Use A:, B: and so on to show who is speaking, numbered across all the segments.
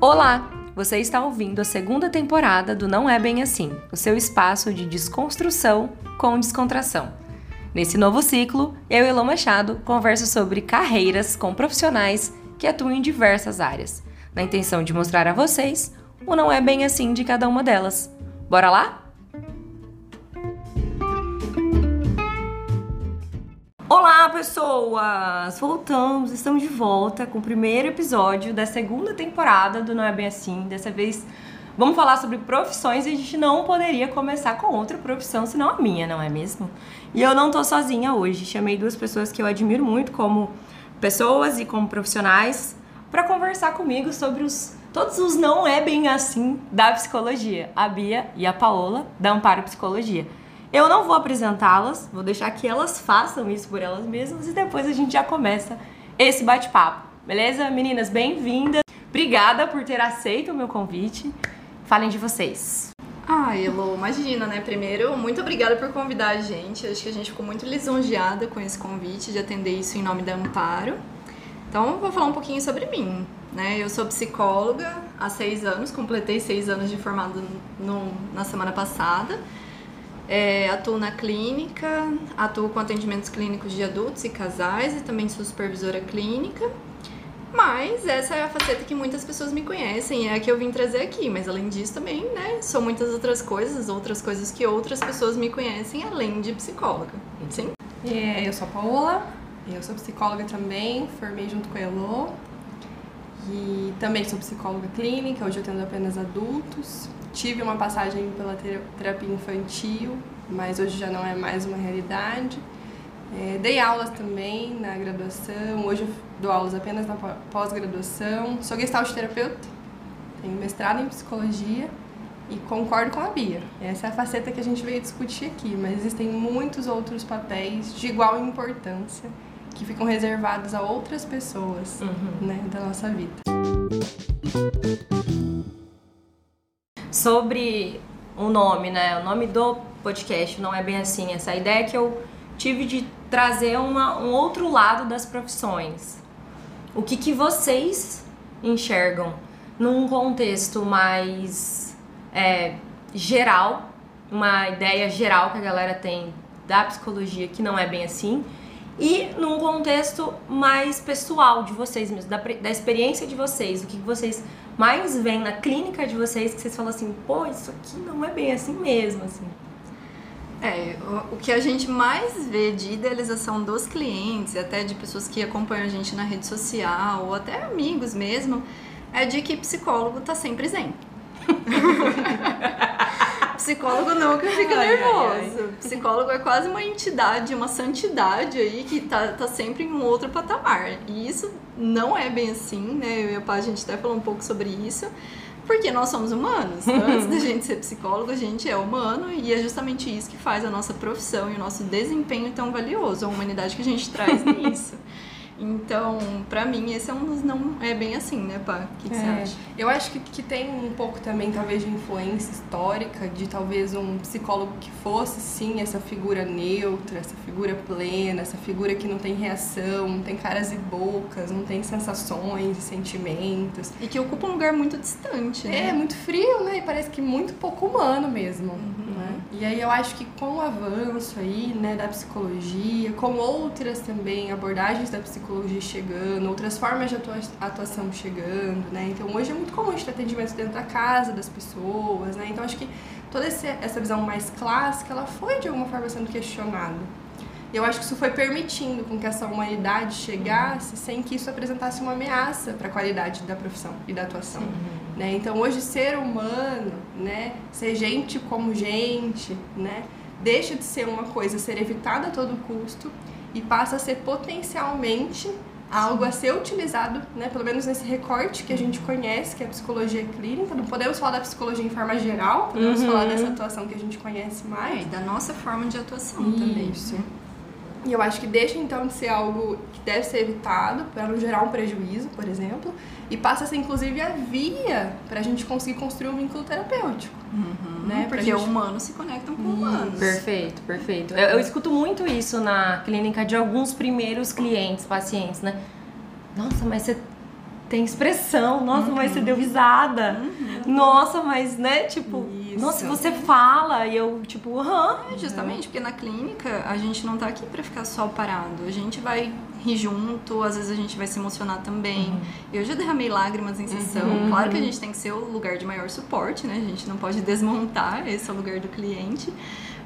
A: Olá! Você está ouvindo a segunda temporada do Não É Bem Assim, o seu espaço de desconstrução com descontração. Nesse novo ciclo, eu Elô Machado converso sobre carreiras com profissionais que atuam em diversas áreas, na intenção de mostrar a vocês o não é bem assim de cada uma delas. Bora lá? Olá, pessoas! Voltamos, estamos de volta com o primeiro episódio da segunda temporada do Não É Bem Assim. Dessa vez vamos falar sobre profissões e a gente não poderia começar com outra profissão senão a minha, não é mesmo? E eu não tô sozinha hoje. Chamei duas pessoas que eu admiro muito como pessoas e como profissionais para conversar comigo sobre os todos os não é bem assim da psicologia, a Bia e a Paola da Amparo Psicologia. Eu não vou apresentá-las, vou deixar que elas façam isso por elas mesmas e depois a gente já começa esse bate-papo. Beleza? Meninas, bem-vindas. Obrigada por ter aceito o meu convite. Falem de vocês.
B: Ah, Elo, imagina, né? Primeiro, muito obrigada por convidar a gente. Acho que a gente ficou muito lisonjeada com esse convite de atender isso em nome da Amparo. Então, vou falar um pouquinho sobre mim. Né? Eu sou psicóloga há seis anos, completei seis anos de formado no, na semana passada. É, atuo na clínica, atuo com atendimentos clínicos de adultos e casais e também sou supervisora clínica. Mas essa é a faceta que muitas pessoas me conhecem, é a que eu vim trazer aqui. Mas além disso também, né, sou muitas outras coisas, outras coisas que outras pessoas me conhecem além de psicóloga. Sim?
C: É, eu sou a Paola, eu sou psicóloga também, formei junto com a Elô. E também sou psicóloga clínica, hoje eu atendo apenas adultos. Tive uma passagem pela terapia infantil, mas hoje já não é mais uma realidade. É, dei aulas também na graduação, hoje eu dou aulas apenas na pós-graduação. Sou gestalt terapeuta, tenho mestrado em psicologia e concordo com a Bia. Essa é a faceta que a gente veio discutir aqui, mas existem muitos outros papéis de igual importância que ficam reservados a outras pessoas uhum. né, da nossa vida
A: sobre o nome, né? O nome do podcast não é bem assim. Essa ideia que eu tive de trazer uma, um outro lado das profissões. O que, que vocês enxergam num contexto mais é, geral, uma ideia geral que a galera tem da psicologia que não é bem assim, e num contexto mais pessoal de vocês mesmo, da, da experiência de vocês, o que, vocês mais vem na clínica de vocês que vocês falam assim, pô, isso aqui não é bem assim mesmo, assim.
B: É, o, o que a gente mais vê de idealização dos clientes, até de pessoas que acompanham a gente na rede social, ou até amigos mesmo, é de que psicólogo tá sempre zen. psicólogo nunca fica ai, nervoso. Ai, ai. Psicólogo é quase uma entidade, uma santidade aí que tá, tá sempre em um outro patamar. E isso não é bem assim, né? Eu e a Pá, a gente até falou um pouco sobre isso. Porque nós somos humanos. Antes da gente ser psicólogo, a gente é humano e é justamente isso que faz a nossa profissão e o nosso desempenho tão valioso, a humanidade que a gente traz nisso. Então, pra mim, esse é um dos não é bem assim, né, pá? O que, que é. você acha?
C: Eu acho que, que tem um pouco também, talvez, de influência histórica, de talvez um psicólogo que fosse, sim, essa figura neutra, essa figura plena, essa figura que não tem reação, não tem caras e bocas, não tem sensações e sentimentos.
B: E que ocupa um lugar muito distante, né?
C: É, muito frio, né? E parece que muito pouco humano mesmo. Uhum. Né? E aí eu acho que com o avanço aí, né, da psicologia, com outras também abordagens da psicologia, psicologia chegando, outras formas de atuação chegando, né? Então hoje é muito comum a gente ter atendimento dentro da casa das pessoas, né? Então acho que toda essa visão mais clássica, ela foi de alguma forma sendo questionada. E eu acho que isso foi permitindo com que essa humanidade chegasse sem que isso apresentasse uma ameaça para a qualidade da profissão e da atuação. Uhum. Né? Então hoje ser humano, né, ser gente como gente, né, deixa de ser uma coisa ser evitada a todo custo e passa a ser potencialmente algo a ser utilizado, né, pelo menos nesse recorte que a gente conhece, que é a psicologia clínica. Não podemos falar da psicologia em forma geral, podemos uhum. falar dessa atuação que a gente conhece mais.
B: É, e da nossa forma de atuação Isso. também. Isso.
C: E eu acho que deixa então de ser algo que deve ser evitado para não gerar um prejuízo, por exemplo, e passa a ser inclusive a via para a gente conseguir construir um vínculo terapêutico.
B: Uhum, né? Porque gente... humanos se conectam com humanos.
A: Perfeito, perfeito. Eu, eu, escuto muito isso na clínica de alguns primeiros clientes, pacientes, né? Nossa, mas você tem expressão. Nossa, mas você deu risada. Nossa, mas, né, tipo,
C: Isso.
A: nossa, você fala e eu, tipo, aham.
B: É, justamente, porque na clínica a gente não tá aqui pra ficar só parado. A gente vai rir junto, às vezes a gente vai se emocionar também. Eu já derramei lágrimas em sessão. Claro que a gente tem que ser o lugar de maior suporte, né? A gente não pode desmontar, esse é o lugar do cliente.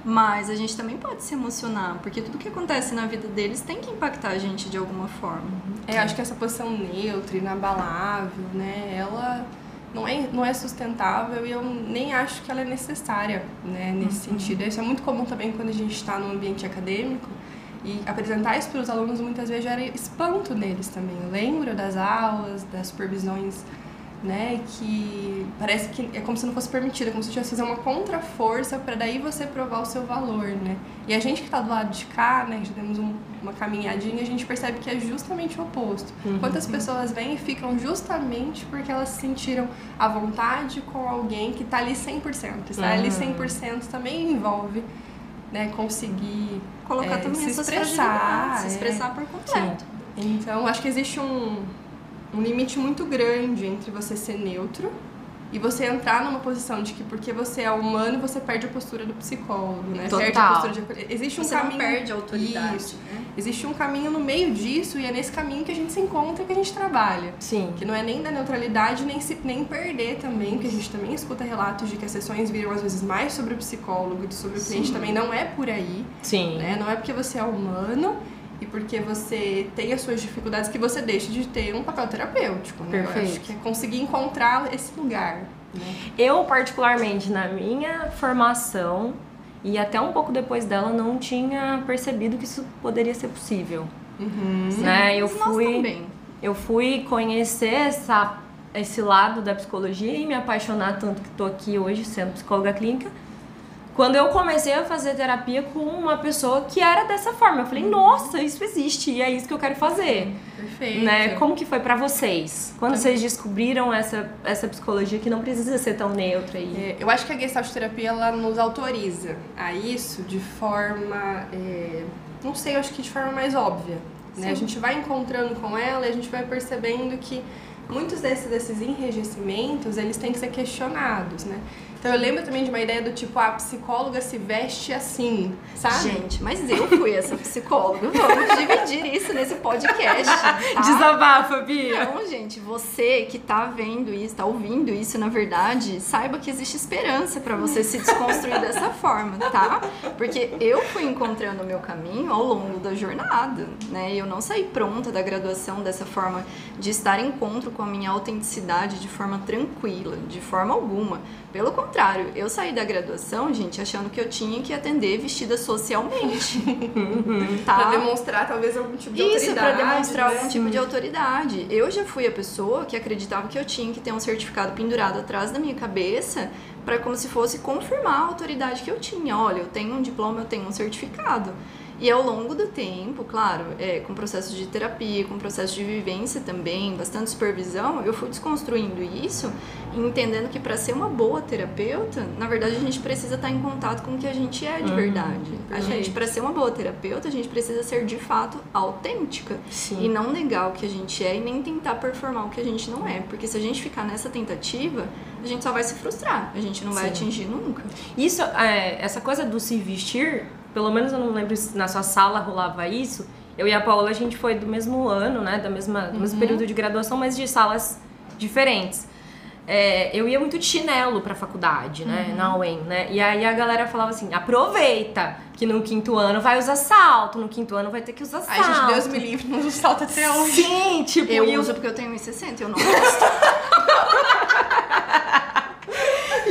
B: Mas a gente também pode se emocionar, porque tudo que acontece na vida deles tem que impactar a gente de alguma forma.
C: É, acho que essa posição neutra, inabalável, né, ela não é, não é sustentável e eu nem acho que ela é necessária, né, nesse sentido. Isso é muito comum também quando a gente está no ambiente acadêmico e apresentar isso para os alunos muitas vezes gera espanto neles também. Eu lembro das aulas, das supervisões, né, que parece que é como se não fosse permitido, é como se tivesse fazer uma contra-força para daí você provar o seu valor, né. E a gente que está do lado de cá, né, já temos um, uma caminhadinha, a gente percebe que é justamente o oposto. Quantas pessoas vêm e ficam justamente porque elas se sentiram à vontade com alguém que está ali 100%. Estar ali 100% também envolve né, conseguir
B: Colocar
C: É,
B: também
C: se expressar,
B: se
C: é.
B: expressar por completo.
C: Então, acho que existe um, um limite muito grande entre você ser neutro e você entrar numa posição de que porque você é humano, você perde a postura do psicólogo, né? Perde a
A: Total.
C: postura de... Existe um
B: Você
C: caminho...
B: não perde a autoridade,
C: Isso.
B: né?
C: Existe um caminho no meio disso e é nesse caminho que a gente se encontra e que a gente trabalha.
A: Sim.
C: Que não é nem da neutralidade, nem, se, nem perder também, porque a gente também escuta relatos de que as sessões viram às vezes mais sobre o psicólogo e sobre o cliente também. Não é por aí,
A: Sim.
C: né? Não é porque você é humano e porque você tem as suas dificuldades que você deixa de ter um papel terapêutico. Né? Eu
A: Perfeito.
C: acho que é conseguir encontrar esse lugar. Né?
A: Eu, particularmente, na minha formação e até um pouco depois dela, não tinha percebido que isso poderia ser possível. Né? Eu fui. eu fui conhecer essa, esse lado da psicologia e me apaixonar tanto que estou aqui hoje sendo psicóloga clínica. Quando eu comecei a fazer terapia com uma pessoa que era dessa forma, eu falei, nossa, isso existe e é isso que eu quero fazer.
C: Perfeito.
A: Né? Como que foi pra vocês? Quando vocês descobriram essa, essa psicologia que não precisa ser tão neutra aí?
C: É, eu acho que a Gestalt terapia ela nos autoriza a isso de forma, é, não sei, eu acho que de forma mais óbvia. Né? A gente vai encontrando com ela e a gente vai percebendo que muitos desses, desses enrijecimentos eles têm que ser questionados, né? Então eu lembro também de uma ideia do tipo, a psicóloga se veste assim, sabe?
B: Gente, mas eu fui essa psicóloga. Vamos dividir isso nesse podcast. Tá?
A: Desabafa, Bia!
B: Não, gente, você que tá vendo isso, tá ouvindo isso, na verdade, saiba que existe esperança pra você se desconstruir dessa forma, tá? Porque eu fui encontrando o meu caminho ao longo da jornada, né? Eu não saí pronta da graduação dessa forma de estar em encontro com a minha autenticidade de forma tranquila, de forma alguma. Pelo contrário, eu saí da graduação, gente, achando que eu tinha que atender vestida socialmente. tá?
C: Pra demonstrar talvez algum tipo de
B: Isso,
C: autoridade.
B: pra demonstrar
C: né?
B: algum tipo de autoridade. Eu já fui a pessoa que acreditava que eu tinha que ter um certificado pendurado atrás da minha cabeça para como se fosse confirmar a autoridade que eu tinha. Olha, eu tenho um diploma, eu tenho um certificado. E ao longo do tempo, claro, é, com processo de terapia, com processo de vivência também, bastante supervisão, eu fui desconstruindo isso e entendendo que para ser uma boa terapeuta, na verdade a gente precisa estar em contato com o que a gente é de verdade. A gente, para ser uma boa terapeuta, a gente precisa ser de fato autêntica
A: Sim.
B: e não negar o que a gente é e nem tentar performar o que a gente não é, porque se a gente ficar nessa tentativa, a gente só vai se frustrar, a gente não vai
A: Sim.
B: atingir nunca.
A: Isso, é, essa coisa do se vestir, pelo menos eu não lembro se na sua sala rolava isso. Eu e a Paola, a gente foi do mesmo ano, né? Da mesma, do mesmo período de graduação, mas de salas diferentes. É, eu ia muito de chinelo pra faculdade, né? Na UEM, né? E aí a galera falava assim: aproveita que no quinto ano vai usar salto, no quinto ano vai ter que usar salto.
C: Ai, gente, Deus me livre, não uso salto até hoje.
A: Sim, tipo,
B: Eu
A: e
B: uso porque eu tenho 1,60, eu não gosto.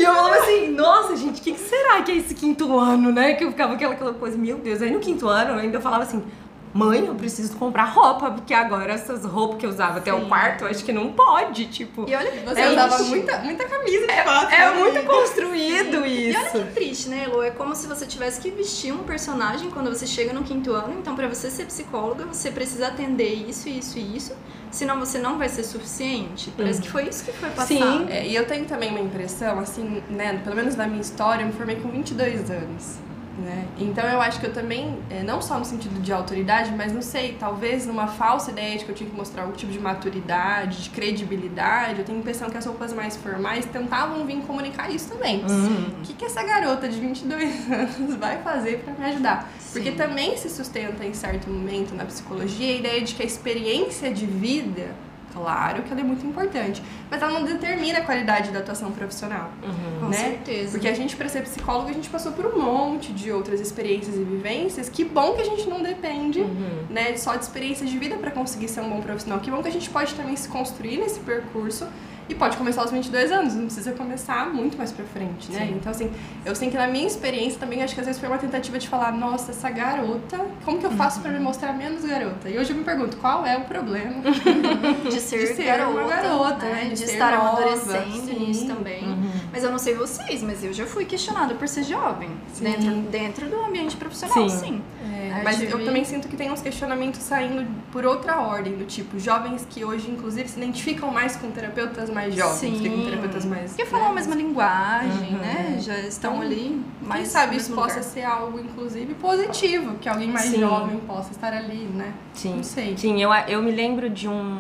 A: E eu falava assim, nossa, gente, o que, que será que é esse quinto ano, né? Que eu ficava aquela, aquela coisa, meu Deus. Aí no quinto ano eu ainda falava assim, mãe, eu preciso comprar roupa, porque agora essas roupas que eu usava até o quarto, eu acho que não pode, tipo.
B: E olha,
C: Você
A: É
C: usava
A: isso.
C: muita, muita camisa de fato.
A: É
C: né?
A: muito construído
B: E olha
A: isso.
B: que triste, né, Elo? É como se você tivesse que vestir um personagem quando você chega no quinto ano. Então, pra você ser psicóloga, você precisa atender isso, isso e isso. Senão você não vai ser suficiente. Parece que foi isso que foi passado.
A: Sim.
C: É, e eu tenho também uma impressão, assim, né, pelo menos na minha história, eu me formei com 22 anos. Né? Então eu acho que eu também, é, não só no sentido de autoridade, mas não sei, talvez numa falsa ideia de que eu tinha que mostrar algum tipo de maturidade, de credibilidade, eu tenho a impressão que as roupas mais formais tentavam vir comunicar isso também.
A: Uhum.
C: O que, que essa garota de 22 anos vai fazer para me ajudar? Porque
B: Sim.
C: também se sustenta em certo momento na psicologia a ideia de que a experiência de vida, claro que ela é muito importante, mas ela não determina a qualidade da atuação profissional
B: Com
C: né?
B: certeza.
C: Porque a gente, para ser psicólogo, a gente passou por um monte de outras experiências e vivências. Que bom que a gente não depende
A: Uhum.
C: né, só de experiências de vida para conseguir ser um bom profissional. Que bom que a gente pode também se construir nesse percurso e pode começar aos 22 anos, não precisa começar muito mais pra frente, né?
A: Sim.
C: Então, assim, eu sei que na minha experiência também, acho que às vezes foi uma tentativa de falar, nossa, essa garota, como que eu faço pra me mostrar menos garota? E hoje eu me pergunto, qual é o problema?
B: de ser,
C: de ser
B: garota,
C: uma garota,
B: né?
C: né?
B: de,
C: De
B: estar
C: nova,
B: amadurecendo
C: sim.
B: nisso também.
A: Uhum.
B: Mas eu não sei vocês, mas eu já fui questionada por ser jovem
C: Sim.
B: dentro, dentro do ambiente profissional,
A: Sim.
B: sim.
C: É, mas
B: tive-
C: eu também sinto que tem uns questionamentos saindo por outra ordem, do tipo, jovens que hoje, inclusive, se identificam mais com terapeutas mais jovens do que com terapeutas mais.
B: Porque falam a
C: né,
B: mesma linguagem,
A: Uhum.
B: né? Já estão
C: Então,
B: ali
C: Quem sabe isso
B: mesmo
C: possa
B: lugar.
C: ser algo, inclusive, positivo, que alguém mais
A: Sim.
C: jovem possa estar ali, né?
A: Sim.
C: Não sei.
A: Sim, eu, eu me lembro de um,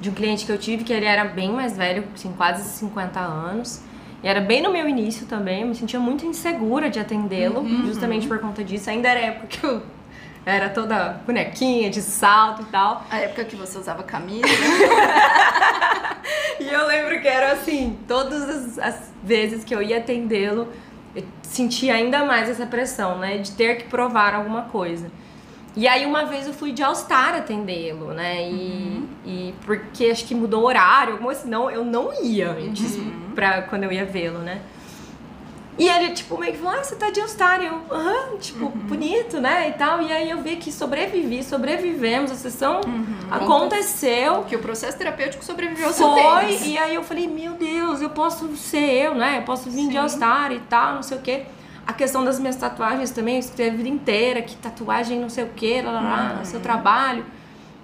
A: de um cliente que eu tive que ele era bem mais velho, assim, quase 50 anos. E era bem no meu início também, eu me sentia muito insegura de atendê-lo, justamente por conta disso. Ainda era a época que eu era toda bonequinha, de salto e tal.
B: A época que você usava camisa,
A: E eu lembro que era assim, todas as, as vezes que eu ia atendê-lo, eu sentia ainda mais essa pressão, né? De ter que provar alguma coisa. E aí uma vez eu fui de All-Star atendê-lo, né? E, e porque acho que mudou o horário, alguma senão eu não ia antes pra quando eu ia vê-lo, né? E ele, tipo, meio que falou, ah, você tá de All-Star. Eu, aham, tipo, bonito, né? E tal. E aí eu vi que sobrevivi, sobrevivemos, a sessão aconteceu.
B: que o processo terapêutico sobreviveu
A: Foi,
B: tênis.
A: e aí eu falei, meu Deus, eu posso ser eu, né? Eu posso vir de
B: Sim.
A: All-Star e tal, não sei o quê. A questão das minhas tatuagens também, eu escutei a vida inteira, que tatuagem não sei o quê, lá, lá, lá,
B: Uhum.
A: seu trabalho.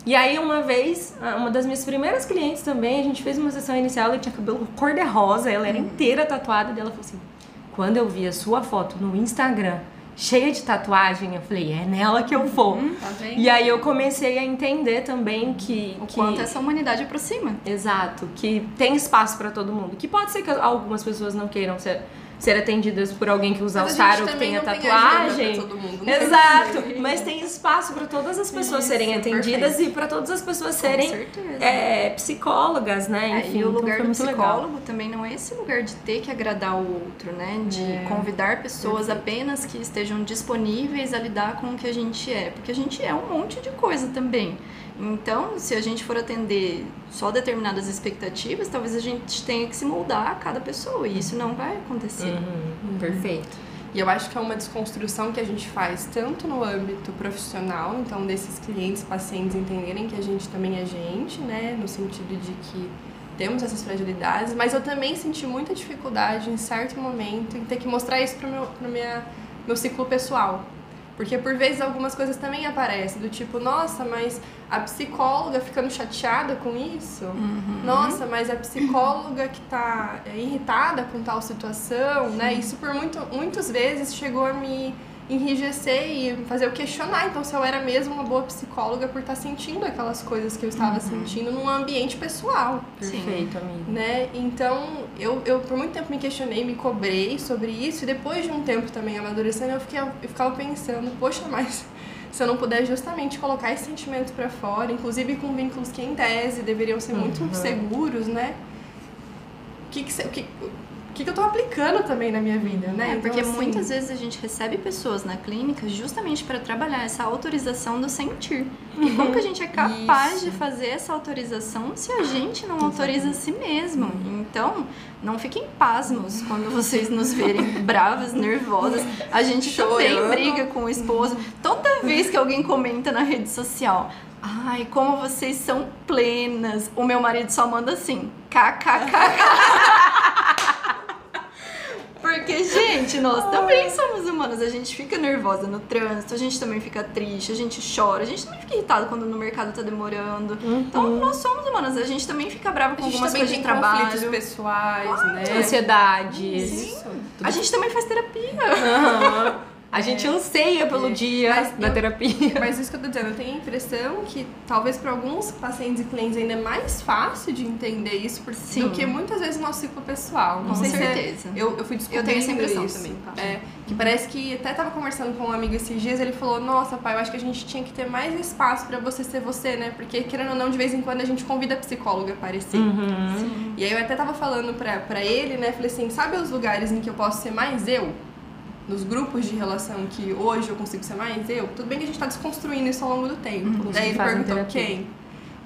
A: E aí uma vez, uma das minhas primeiras clientes também, a gente fez uma sessão inicial, ela tinha cabelo cor-de-rosa, ela
B: Uhum.
A: era inteira tatuada, e ela falou assim, quando eu vi a sua foto no Instagram, cheia de tatuagem, eu falei, é nela que eu vou.
C: Tá?
A: E aí eu comecei a entender também que...
B: O
A: que...
B: quanto essa humanidade aproxima.
A: Exato, que tem espaço pra todo mundo. Que pode ser que algumas pessoas não queiram ser, ser atendidas por alguém que usa o
C: Mas a gente
A: Star ou que tenha tatuagem.
C: mundo, né?
A: Exato, mas tem espaço pra todas as pessoas
C: Isso,
A: serem atendidas
C: perfeito.
A: e pra todas as pessoas serem é, psicólogas, né?
B: É,
A: Enfim,
B: e o
A: então
B: lugar
A: foi
B: do
A: muito legal.
B: psicólogo também não é esse lugar de ter que agradar o outro, né? De
C: É.
B: convidar pessoas apenas que estejam disponíveis a lidar com o que a gente é. Porque a gente é um monte de coisa também. Então, se a gente for atender só determinadas expectativas, talvez a gente tenha que se moldar a cada pessoa. E isso não vai acontecer.
A: Uhum, Perfeito.
C: E eu acho que é uma desconstrução que a gente faz tanto no âmbito profissional, então desses clientes, pacientes entenderem que a gente também é gente, né, no sentido de que temos essas fragilidades, mas eu também senti muita dificuldade em certo momento em ter que mostrar isso pro meu, pro minha, meu ciclo pessoal. Porque por vezes algumas coisas também aparecem, do tipo, nossa, mas a psicóloga ficando chateada com isso? Nossa, mas a psicóloga que tá é, irritada com tal situação, né? Isso por muito, muitas vezes chegou a me enrijecer e fazer eu questionar, então, se eu era mesmo uma boa psicóloga por estar sentindo aquelas coisas que eu estava sentindo num ambiente pessoal.
A: Perfeito, amigo.
C: né? Então, eu, eu por muito tempo me questionei, me cobrei sobre isso, e depois de um tempo também amadurecendo, eu, fiquei, eu ficava pensando, poxa, mas se eu não puder justamente colocar esse sentimento pra fora, inclusive com vínculos que em tese deveriam ser muito
A: Uhum.
C: seguros, né? O que que, o que, que que eu tô aplicando também na minha vida, né?
B: É,
C: Então,
B: porque
C: assim,
B: muitas vezes a gente recebe pessoas na clínica justamente para trabalhar essa autorização do sentir. E como que a gente é capaz
C: Isso.
B: de fazer essa autorização se a gente não autoriza a si mesmo? Então, não fiquem pasmos quando vocês nos verem bravas, nervosas. A gente também
C: Chorando.
B: briga com o esposo. Toda vez que alguém comenta na rede social, ai, como vocês são plenas, o meu marido só manda assim, kkkk. Porque, gente, nós também somos humanos. A gente fica nervosa no trânsito, a gente também fica triste, a gente chora, a gente também fica irritado quando no mercado tá demorando. Então, nós somos humanos. A gente também fica brava com algumas coisas de
C: tem conflitos
B: trabalho.
C: pessoais, né?
A: Ansiedades.
C: Isso.
B: A gente também faz terapia.
A: Aham. A gente anseia pelo
C: É.
A: dia da
C: eu-
A: terapia.
C: Mas isso que eu tô dizendo, eu tenho a impressão que talvez para alguns pacientes e clientes ainda é mais fácil de entender isso por-
B: Sim.
C: do que muitas vezes o nosso ciclo pessoal. Não
B: Com
C: sei se é-
B: certeza.
C: eu, eu fui descobrindo
B: Eu tenho essa impressão
C: isso.
B: também, tá?
C: É, que parece que até tava conversando com um amigo esses dias, ele falou: "Nossa, pai, eu acho que a gente tinha que ter mais espaço pra você ser você, né? Porque querendo ou não, de vez em quando a gente convida a psicóloga a aparecer".
A: Uhum.
C: E aí eu até tava falando pra ele, né? Falei assim, sabe os lugares em que eu posso ser mais eu? Nos grupos de relação que hoje eu consigo ser mais eu? Tudo bem que a gente tá desconstruindo isso ao longo do tempo.
A: Uhum.
C: Daí ele perguntou, quem?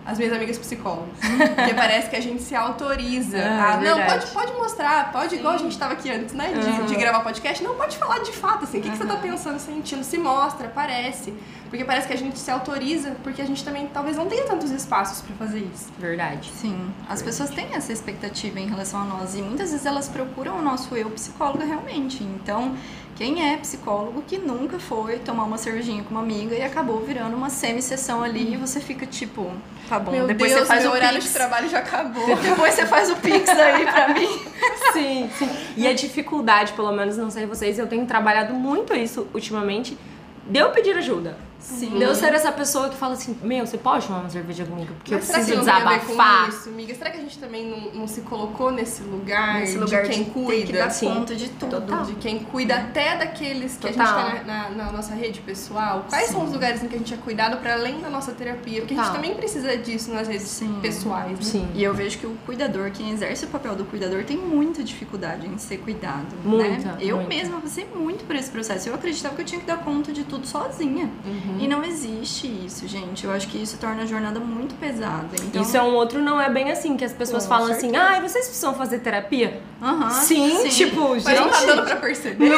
C: As minhas amigas psicólogas. Porque parece que a gente se autoriza.
A: Ah,
C: a, não,
A: verdade.
C: pode, pode mostrar, pode, igual a gente tava aqui antes, né? De,
A: Uhum.
C: de gravar podcast. Não, pode falar de fato, assim. O que, que você tá
B: Uhum.
C: pensando, sentindo? Se mostra, aparece. Porque parece que a gente se autoriza, porque a gente também talvez não tenha tantos espaços pra fazer isso.
A: Verdade.
B: Sim, as pessoas têm essa expectativa em relação a nós e muitas vezes elas procuram o nosso eu psicólogo realmente. Então, quem é psicólogo que nunca foi tomar uma cervejinha com uma amiga e acabou virando uma semi-sessão ali e você fica tipo, tá bom,
C: Meu
B: depois
C: Deus,
B: você faz o
C: horário
B: pix.
C: de trabalho já acabou.
B: Depois você faz o pix aí pra mim.
A: Sim, sim. E a dificuldade, pelo menos, não sei vocês, eu tenho trabalhado muito isso ultimamente, de eu pedir ajuda.
B: Sim.
A: De eu ser essa pessoa que fala assim, meu, você pode tomar uma cerveja comigo? Porque
C: Mas
A: eu
C: será que
A: preciso
C: não tem a ver
A: desabafar.
C: com isso, amiga? Será que a gente também não, não se colocou nesse lugar,
B: Nesse lugar
C: de quem
B: de
C: cuida?
B: que dar
A: sim.
B: conta de tudo.
C: Todo- de quem cuida até daqueles que
A: Total.
C: a gente tá na, na- na nossa rede pessoal. Quais são os lugares em que a gente é cuidado para além da nossa terapia? Porque a gente
A: Total.
C: também precisa disso nas redes
B: Sim.
C: pessoais. Né?
A: Sim.
B: E eu vejo que o cuidador, quem exerce o papel do cuidador, tem muita dificuldade em ser cuidado.
A: Muita,
B: né? Eu
A: muita.
B: mesma passei muito por esse processo. Eu acreditava que eu tinha que dar conta de tudo sozinha.
A: Uhum.
B: E não existe isso, gente. Eu acho que isso torna a jornada muito pesada. Então,
A: Isso é um outro, não é bem assim, que as pessoas
B: Com
A: falam assim,
B: certeza.
A: ai, vocês precisam fazer terapia?
B: Aham,
A: sim, tipo,
C: Mas não tá
A: gente,
C: dando pra perceber.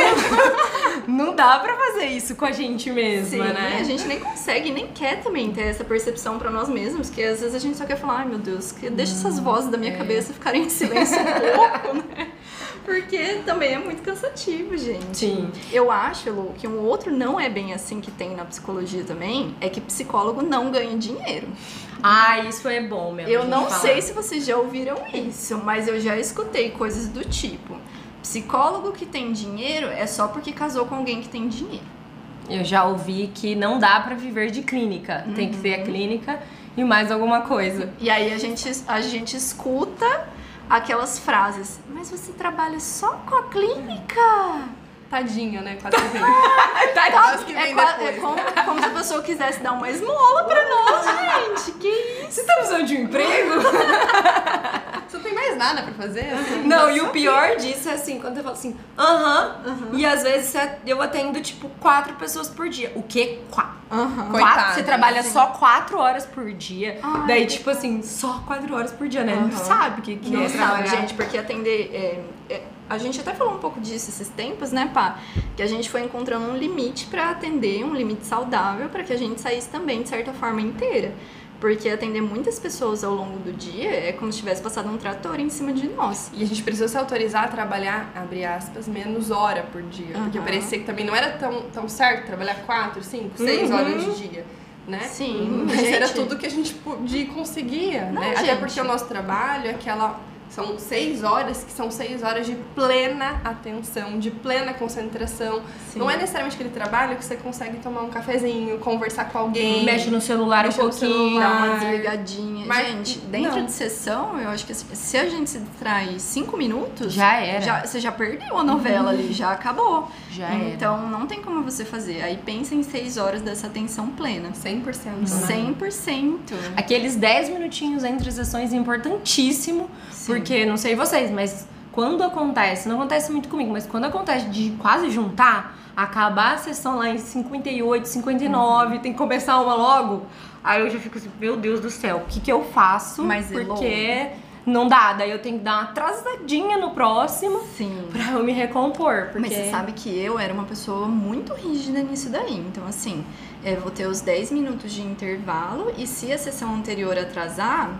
A: não dá pra fazer isso com a gente mesma,
B: Sim,
A: né?
B: a gente nem consegue, nem quer também ter essa percepção pra nós mesmos, que às vezes a gente só quer falar, ai meu Deus, que deixa essas vozes da minha
C: é.
B: cabeça ficarem em silêncio um pouco, né? Porque também é muito cansativo, gente.
A: Sim.
B: Eu acho, Lu, que um outro não é bem assim que tem na psicologia também, é que psicólogo não ganha dinheiro.
A: Ah, isso é bom mesmo.
B: Eu não
A: falar.
B: sei se vocês já ouviram isso, mas eu já escutei coisas do tipo: psicólogo que tem dinheiro é só porque casou com alguém que tem dinheiro.
A: Eu já ouvi que não dá pra viver de clínica. Tem que
B: Uhum.
A: ter a clínica e mais alguma coisa.
B: E aí a gente, a gente escuta aquelas frases: Mas você trabalha só com a clínica?
C: Tadinha, né? Quase que vem.
A: Tá,
C: que
B: É,
C: vem
B: qua-
C: depois.
B: é como, como se a pessoa quisesse dar uma esmola pra nós, gente. Que isso?
A: Você tá precisando de um emprego?
C: Você não tem mais nada pra fazer? assim?
A: Não, e o pior disso é assim, quando eu falo assim, aham, e às vezes eu atendo, tipo, quatro pessoas por dia. O quê? Quatro.
B: Aham.
C: Coitada,
A: Quatro- você trabalha
B: assim.
A: só quatro horas por dia.
B: Ai,
A: Daí, tipo assim, só quatro horas por dia, né? Não sabe o que, que
B: Não
A: é
B: sabe,
A: trabalhar.
B: gente, porque atender. é, é, a gente até falou um pouco disso esses tempos, né, pá? Que a gente foi encontrando um limite pra atender, um limite saudável, pra que a gente saísse também, de certa forma, inteira. Porque atender muitas pessoas ao longo do dia é como se tivesse passado um trator em cima de nós.
C: E a gente precisou se autorizar a trabalhar, abre aspas, menos hora por dia. Porque
B: Aham.
C: parecia que também não era tão, tão certo trabalhar quatro, cinco, seis
A: Uhum.
C: horas de dia. Né?
B: Sim,
C: Mas
B: gente.
C: era tudo que a gente podia conseguia,
B: Não,
C: né? Até porque o nosso trabalho é aquela. São seis horas que são seis horas de plena atenção, de plena concentração.
B: Sim.
C: Não é necessariamente aquele trabalho que você consegue tomar um cafezinho, conversar com alguém.
A: Mexe no celular um
C: Mexe no
A: pouquinho.
B: Dá uma
C: Mas-
B: desligadinha.
C: Mas-
B: gente, dentro
C: não.
B: de sessão, eu acho que se a gente se distrai cinco minutos,
A: Já era.
B: já- você já perdeu a novela ali, já acabou.
A: Já era.
B: Então não tem como você fazer. Aí pensa em seis horas dessa atenção plena.
C: 100%. Né?
B: 100%.
A: Aqueles 10 minutinhos entre sessões é importantíssimo,
B: Sim.
A: porque não sei vocês, mas quando acontece, não acontece muito comigo, mas quando acontece de quase juntar, acabar a sessão lá em 58, 59, tem que começar uma logo, aí eu já fico assim, meu Deus do céu, o que que eu faço?
B: Mas é
A: porque não dá, daí eu tenho que dar uma atrasadinha no próximo
B: Sim.
A: pra eu me recompor, porque
B: Mas você sabe que eu era uma pessoa muito rígida nisso daí. Então, assim, eu vou ter os 10 minutos de intervalo e se a sessão anterior atrasar,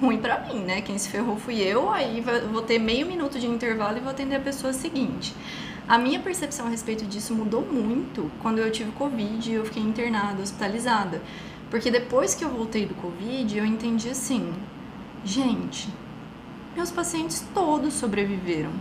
B: ruim pra mim, né? Quem se ferrou fui eu, aí vou ter meio minuto de intervalo e vou atender a pessoa seguinte. A minha percepção a respeito disso mudou muito quando eu tive Covid e eu fiquei internada, hospitalizada. Porque depois que eu voltei do Covid, eu entendi assim: gente, meus pacientes todos sobreviveram.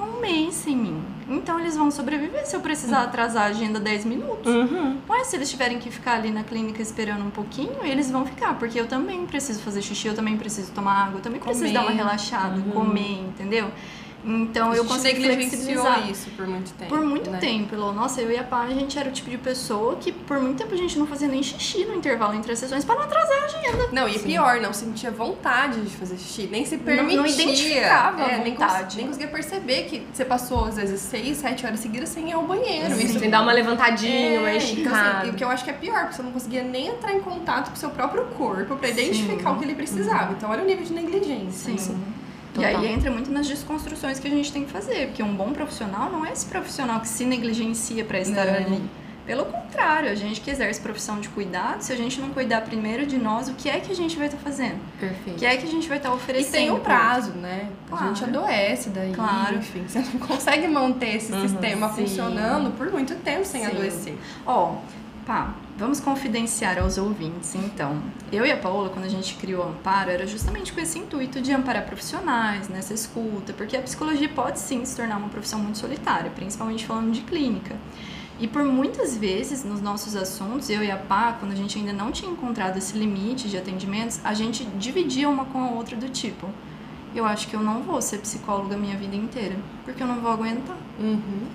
B: Um mês sem mim. Então eles vão sobreviver se eu precisar atrasar a agenda 10 minutos.
A: Uhum.
B: Mas se eles tiverem que ficar ali na clínica esperando um pouquinho, eles vão ficar, porque eu também preciso fazer xixi, eu também preciso tomar água, eu também preciso
C: Comer.
B: dar uma relaxada, comer, entendeu? Então
C: A
B: eu
C: negligenciou
B: flexibilizar.
C: isso por muito tempo.
B: Por muito
C: né?
B: tempo, Elô. Nossa, eu e a Pá, a gente era o tipo de pessoa que por muito tempo a gente não fazia nem xixi no intervalo entre as sessões pra não atrasar a agenda.
C: Não, e pior, não sentia vontade de fazer xixi, nem se
B: Não-
C: permitia.
B: não identificava a
C: é, nem, cons-
B: vontade.
C: nem conseguia perceber que você passou, às vezes, seis, sete horas seguidas sem ir ao banheiro.
A: Isso
C: Isso
A: tem que dar uma levantadinha, uma
C: É, então,
A: esticada.
C: assim, e o que eu acho que é pior, porque você não conseguia nem entrar em contato com o seu próprio corpo pra
B: Sim.
C: identificar o que ele precisava. Então, olha o nível de negligência.
B: Sim.
C: Né?
B: E
A: Total.
B: aí entra muito nas desconstruções que a gente tem que fazer, porque um bom profissional não é esse profissional que se negligencia pra estar
C: Não.
B: ali. Pelo contrário, a gente que exerce profissão de cuidado, se a gente não cuidar primeiro de nós, o que é que a gente vai estar fazendo? O
A: Perfeito.
B: que é que a gente vai estar
C: E
B: oferecendo?
C: tem um
B: pro outro?
C: prazo, né? A gente
B: Claro.
C: adoece daí.
B: Claro.
C: Enfim, você não consegue manter esse
A: Uhum,
C: sistema
B: sim.
C: funcionando por muito tempo sem
B: Sim.
C: adoecer.
B: Ó, pá, vamos confidenciar aos ouvintes, então. Eu e a Paola, quando a gente criou o Amparo, era justamente com esse intuito de amparar profissionais nessa escuta, porque a psicologia pode sim se tornar uma profissão muito solitária, principalmente falando de clínica. E por muitas vezes, nos nossos assuntos, eu e a Pá, quando a gente ainda não tinha encontrado esse limite de atendimentos, a gente dividia uma com a outra do tipo. Eu acho que eu não vou ser psicóloga minha vida inteira, porque eu não vou aguentar.
C: Uhum.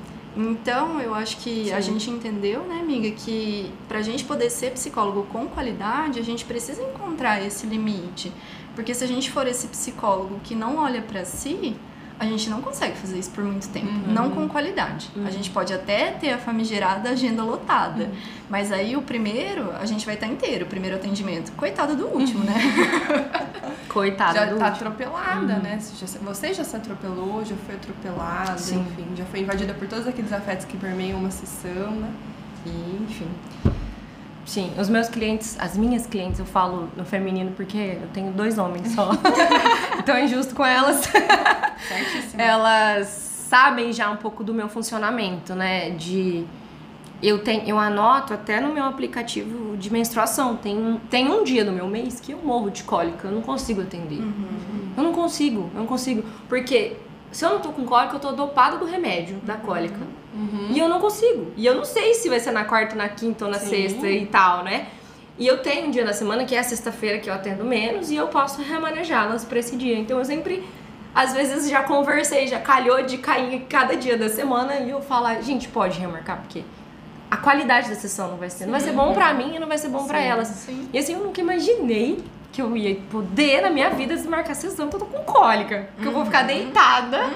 B: Então, eu acho que a
C: Sim.
B: gente entendeu, né, amiga, que pra gente poder ser psicólogo com qualidade, a gente precisa encontrar esse limite. Porque se a gente for esse psicólogo que não olha pra si, a gente não consegue fazer isso por muito tempo,
C: Uhum.
B: não com qualidade. A gente pode até ter a famigerada agenda lotada,
C: Uhum.
B: mas aí o primeiro, a gente vai estar inteiro, o primeiro atendimento. Coitado do último, né?
A: Coitada
C: já
A: do
C: tá
A: último.
C: atropelada, né? Você já, você já se atropelou, já foi atropelada,
A: Sim.
C: enfim, já foi invadida por todos aqueles afetos que permeiam uma sessão, né? E, enfim.
A: Sim, os meus clientes, as minhas clientes, eu falo no feminino porque eu tenho dois homens só. então é injusto com elas.
C: Certíssimo.
A: Elas sabem já um pouco do meu funcionamento, né? De eu tenho, eu anoto até no meu aplicativo de menstruação. Tem um, tem um dia do meu mês que eu morro de cólica, eu não consigo atender. Eu não consigo, eu não consigo. Porque se eu não tô com cólica, eu tô dopada do remédio da cólica.
C: Uhum.
A: E eu não consigo. E eu não sei se vai ser na quarta, na quinta ou na
C: Sim.
A: sexta e tal, né? E eu tenho um dia na semana que é a sexta-feira que eu atendo menos e eu posso remanejá-las pra esse dia. Então eu sempre, às vezes, já conversei, já calhou de cair cada dia da semana e eu falo, "Ah, gente, pode remarcar, porque a qualidade da sessão não vai ser. Não vai ser bom pra mim e não vai ser bom pra elas.
B: Sim.
A: E assim, eu nunca imaginei que eu ia poder na minha vida desmarcar a sessão porque eu tô com cólica. Que eu vou ficar deitada,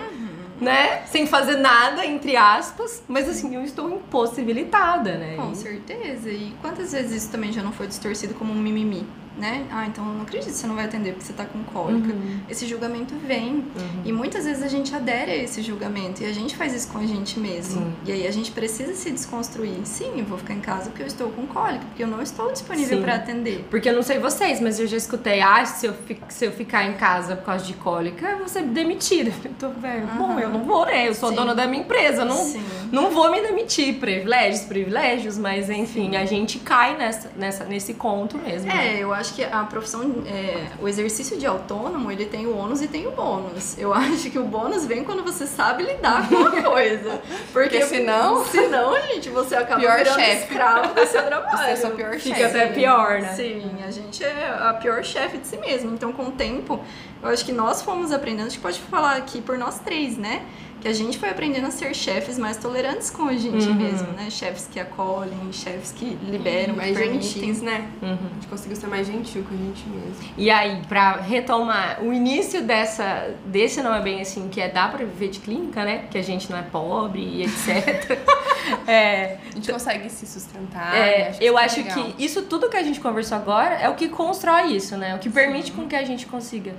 A: né? Sem fazer nada, entre aspas. Mas assim, eu estou impossibilitada, né?
B: Com certeza. E quantas vezes isso também já não foi distorcido como um mimimi, né? Ah, então eu não acredito que você não vai atender porque você tá com cólica.
A: Uhum.
B: Esse julgamento vem. E muitas vezes a gente adere a esse julgamento e a gente faz isso com a gente mesmo.
A: Sim.
B: E aí a gente precisa se desconstruir. Sim, eu vou ficar em casa porque eu estou com cólica, porque eu não estou disponível
A: Sim.
B: para atender.
A: Porque eu não sei vocês, mas eu já escutei, ah, se eu, se eu ficar em casa por causa de cólica, eu vou ser demitida. Eu tô, velho, bom, eu não vou, né? Eu sou
B: Sim.
A: dona da minha empresa, não,
B: Sim.
A: não vou me demitir. Privilégios, privilégios, mas enfim, a gente cai nessa, nessa, nesse conto mesmo. né?
B: É, eu acho que a profissão, é, o exercício de autônomo, ele tem o ônus e tem o bônus. Eu acho que o bônus vem quando você sabe lidar com a coisa. Porque,
C: Porque senão-
B: Senão, gente, você acaba
C: Pior
B: virando
C: chefe.
B: escravo do seu trabalho.
C: Você é sua pior
A: Fica
C: chefe.
A: até pior, né?
B: Sim, a gente é a pior chefe de si mesmo. Então, com o tempo, eu acho que nós fomos aprendendo, acho que pode falar aqui por nós três, né? Que a gente foi aprendendo a ser chefes mais tolerantes com a gente
A: Uhum.
B: mesmo, né? Chefes que acolhem, chefes que liberam,
C: mais
B: que permitem.
C: gentis, né?
A: Uhum.
C: A gente conseguiu ser mais gentil com a gente mesmo.
A: E aí, pra retomar o início dessa, desse não é bem assim, que é dá pra viver de clínica, né? Que a gente não é pobre e etc. é,
C: A gente consegue se sustentar.
A: é,
C: né?
A: eu
C: isso é
A: acho
C: legal.
A: que isso tudo que a gente conversou agora é o que constrói isso, né? O que permite com que a gente consiga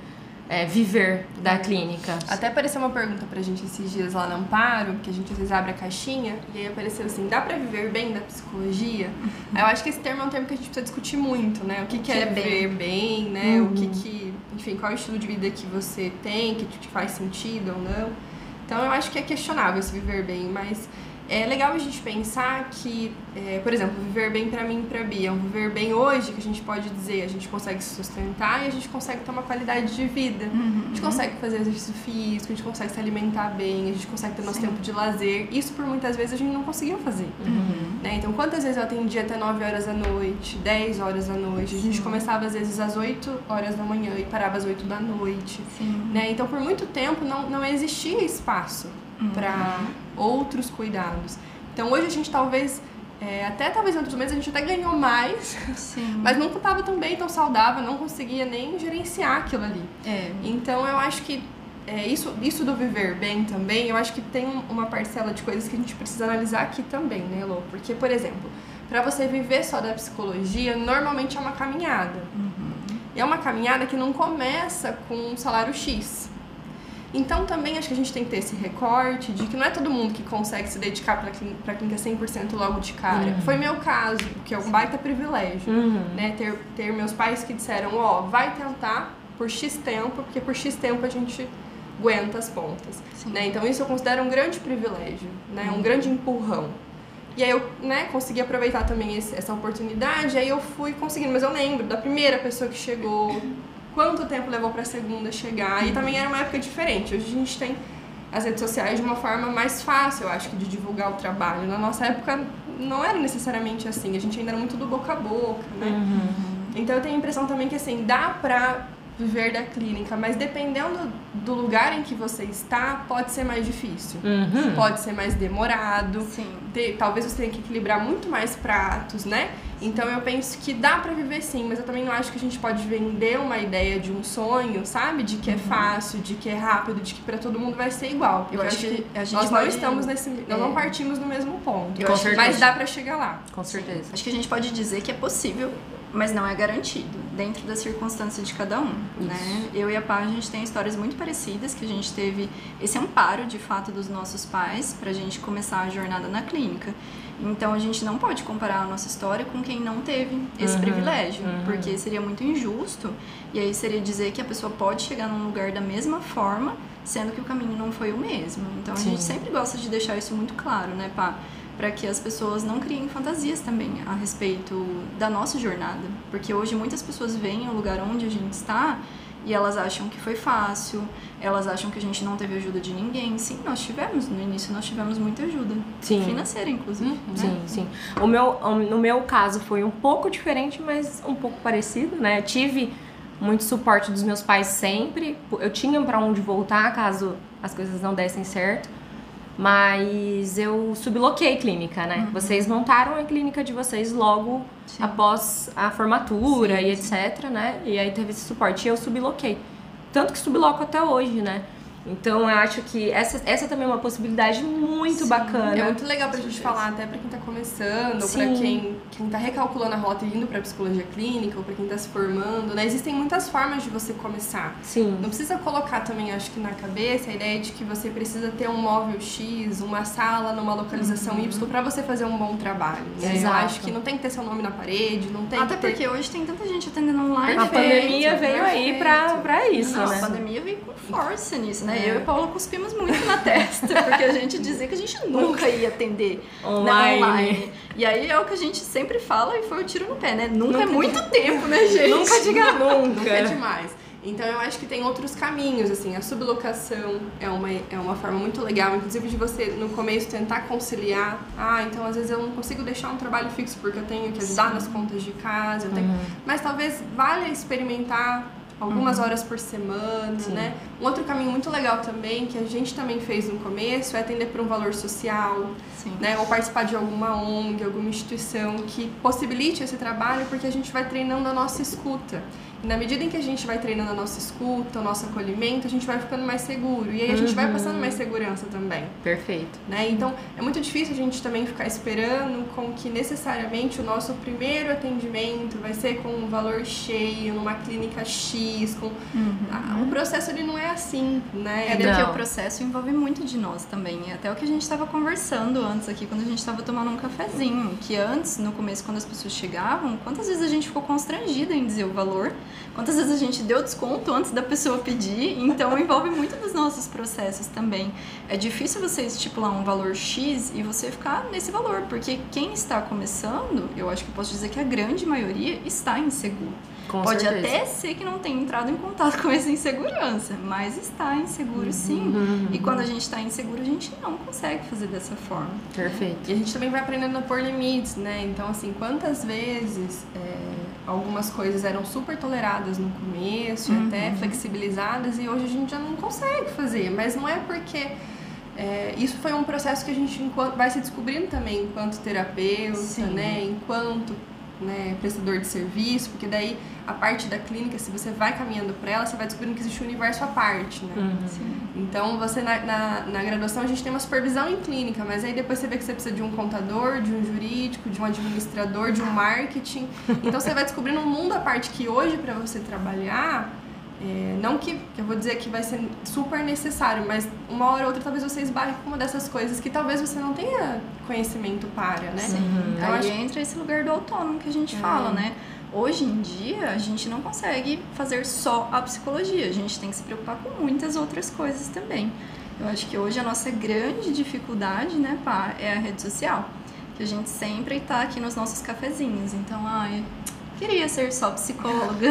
A: é, viver da clínica.
C: Até apareceu uma pergunta pra gente esses dias lá no Amparo, que a gente às vezes abre a caixinha, e aí apareceu assim, dá pra viver bem da psicologia? Aí eu acho que esse termo é um termo que a gente precisa discutir muito, né? O que, que é,
B: que é bem?
C: viver bem, né?
A: Uhum.
C: O que que, enfim, qual é o estilo de vida que você tem, que te faz sentido ou não. Então eu acho que é questionável se viver bem, mas é legal a gente pensar que, é, por exemplo, viver bem para mim e pra Bia, um viver bem hoje, que a gente pode dizer, a gente consegue se sustentar e a gente consegue ter uma qualidade de vida.
B: Uhum.
C: A gente consegue fazer exercício físico, a gente consegue se alimentar bem, a gente consegue ter nosso
B: Sim.
C: tempo de lazer. Isso por muitas vezes a gente não conseguiu fazer.
B: Uhum.
C: Né? Então, quantas vezes eu atendia até 9 horas da noite, 10 horas da noite? A gente
B: Sim.
C: começava às vezes às 8 horas da manhã e parava às 8 da noite. Né? Então, por muito tempo não, não existia espaço
B: Uhum.
C: para outros cuidados. Então, hoje a gente talvez, é, até talvez em outros meses, a gente até ganhou mais,
B: Sim.
C: mas não estava tão bem, tão saudável, não conseguia nem gerenciar aquilo ali.
B: É.
C: Então, eu acho que é, isso, isso do viver bem também, eu acho que tem um- uma parcela de coisas que a gente precisa analisar aqui também, né, Lô? Porque, por exemplo, para você viver só da psicologia, normalmente é uma caminhada. E é uma caminhada que não começa com um salário X. Então também acho que a gente tem que ter esse recorte de que não é todo mundo que consegue se dedicar para a clínica 100% logo de cara.
A: Uhum.
C: Foi meu caso, que é um baita privilégio.
A: Uhum.
C: Né? Ter, ter meus pais que disseram, ó, vai tentar por X tempo, porque por X tempo a gente aguenta as pontas.
B: Sim.
C: Né? Então isso eu considero um grande privilégio, né? um grande empurrão. E aí eu né, consegui aproveitar também esse- essa oportunidade, aí eu fui conseguindo. Mas eu lembro da primeira pessoa que chegou, quanto tempo levou para a segunda chegar. E também era uma época diferente. Hoje a gente tem as redes sociais de uma forma mais fácil, eu acho, que de divulgar o trabalho. Na nossa época não era necessariamente assim, a gente ainda era muito do boca a boca, né?
A: Uhum.
C: Então eu tenho a impressão também que assim, dá pra viver da clínica, mas dependendo do lugar em que você está, pode ser mais difícil.
A: Uhum.
C: Pode ser mais demorado.
B: Sim.
C: ter- talvez você tenha que equilibrar muito mais pratos, né? Então eu penso que dá pra viver sim, mas eu também não acho que a gente pode vender uma ideia de um sonho, sabe? De que é fácil, de que é rápido, de que pra todo mundo vai ser igual.
B: Eu
C: Porque
B: acho que a gente
C: nós não estamos nesse, nós
B: É.
C: não partimos no mesmo ponto.
B: Eu acho que-
C: mas dá pra chegar lá.
A: Com certeza.
B: Acho que a gente pode dizer que é possível, mas não é garantido, dentro da circunstância de cada um, né? Eu e a Pá, a gente tem histórias muito parecidas, que a gente teve esse amparo, de fato, dos nossos pais, pra gente começar a jornada na clínica. Então, a gente não pode comparar a nossa história com quem não teve esse
A: Uhum,
B: privilégio,
A: uhum.
B: porque seria muito injusto, e aí seria dizer que a pessoa pode chegar num lugar da mesma forma, sendo que o caminho não foi o mesmo. Então, a
A: Sim.
B: gente sempre gosta de deixar isso muito claro, né, Pá? Para que as pessoas não criem fantasias também a respeito da nossa jornada, porque hoje muitas pessoas veem o lugar onde a gente está e elas acham que foi fácil, elas acham que a gente não teve ajuda de ninguém. Sim, nós tivemos no início, nós tivemos muita ajuda
A: Sim.
B: financeira, inclusive. né?
A: Sim, sim. O meu, no meu caso foi um pouco diferente, mas um pouco parecido, né? Eu tive muito suporte dos meus pais sempre. Eu tinha pra onde voltar caso as coisas não dessem certo. Mas eu subloquei clínica, né? Vocês montaram a clínica de vocês logo
B: Sim.
A: após a formatura
B: Sim,
A: e etc, né? E aí teve esse suporte e eu subloquei. Tanto que subloco até hoje, né? Então eu acho que essa, essa também é uma possibilidade muito
B: Sim,
A: bacana.
C: É muito legal pra gente falar, até pra quem tá começando, pra quem, quem tá recalculando a rota e indo pra psicologia clínica, ou pra quem tá se formando, né? Existem muitas formas de você começar.
A: Sim.
C: Não precisa colocar também, acho que na cabeça, a ideia de que você precisa ter um móvel X, uma sala numa localização Y pra você fazer um bom trabalho. Né? Eu acho que não tem que ter seu nome na parede, não tem
B: Até
C: que ter...
B: porque hoje tem tanta gente atendendo online.
A: A
C: Perfeito,
A: pandemia veio aí pra,
C: perfeito.
A: pra isso,
B: Não,
A: né?
B: a pandemia veio com força nisso, né?
C: É.
B: Eu e a Paula cuspimos muito na testa, porque a gente dizia que a gente nunca ia atender
A: Online.
B: né, online. E aí é o que a gente sempre fala e foi o tiro no pé, né? Nunca, é
C: Nunca
B: muito tempo, né, gente?
A: Nunca diga
C: Nunca
A: nunca.
C: é demais. Então eu acho que tem outros caminhos, assim, a sublocação é uma, é uma forma muito legal, inclusive de você no começo tentar conciliar, ah, então às vezes eu não consigo deixar um trabalho fixo porque eu tenho que ajudar nas contas de casa, eu tenho...
A: Uhum.
C: mas talvez valha experimentar algumas horas por semana,
A: Sim.
C: né? Um outro caminho muito legal também, que a gente também fez no começo, é atender por um valor social,
B: Sim.
C: né? Ou participar de alguma ONG, alguma instituição que possibilite esse trabalho, porque a gente vai treinando a nossa escuta. Na medida em que a gente vai treinando a nossa escuta, o nosso acolhimento, a gente vai ficando mais seguro. E aí a gente vai
A: Uhum.
C: passando mais segurança também.
A: Perfeito.
C: Né? Então é muito difícil a gente também ficar esperando com que necessariamente o nosso primeiro atendimento vai ser com um valor cheio, numa clínica X, fiscam. Uhum. O processo ele não é assim, né?
B: É porque o processo envolve muito de nós também. Até o que a gente estava conversando antes aqui, quando a gente estava tomando um cafezinho. Que antes, no começo, quando as pessoas chegavam, quantas vezes a gente ficou constrangida em dizer o valor? Quantas vezes a gente deu desconto antes da pessoa pedir? Então envolve muito dos nossos processos também. É difícil você estipular um valor X e você ficar nesse valor, porque quem está começando, eu acho que posso dizer que a grande maioria está inseguro. Com Pode certeza. até ser que não tenha entrado em contato com essa insegurança, mas está inseguro sim. Uhum. E quando a gente está inseguro, a gente não consegue fazer dessa forma.
C: Perfeito. E a gente também vai aprendendo a pôr limites, né? Então, assim, quantas vezes é, algumas coisas eram super toleradas no começo, uhum. até flexibilizadas, e hoje a gente já não consegue fazer. Mas não é porque. É, isso foi um processo que a gente vai se descobrindo também enquanto terapeuta, Sim. né? Enquanto né, prestador de serviço, porque daí a parte da clínica, se você vai caminhando para ela, você vai descobrindo que existe um universo à parte, né? Uhum. Então, você na, na, na, graduação a gente tem uma supervisão em clínica, mas aí depois você vê que você precisa de um contador, de um jurídico, de um administrador, de um marketing. Então, você vai descobrindo um mundo à parte que hoje, para você trabalhar, é, não que, que, eu vou dizer que vai ser super necessário, mas uma hora ou outra talvez você esbarre com uma dessas coisas que talvez você não tenha conhecimento para, né?
B: Sim. Uhum. Aí acho... entra esse lugar do autônomo que a gente é. fala, né? Hoje em dia, a gente não consegue fazer só a psicologia, a gente tem que se preocupar com muitas outras coisas também. Eu acho que hoje a nossa grande dificuldade, né, pá, é a rede social. Que a gente sempre está aqui nos nossos cafezinhos. Então, ai, queria ser só psicóloga.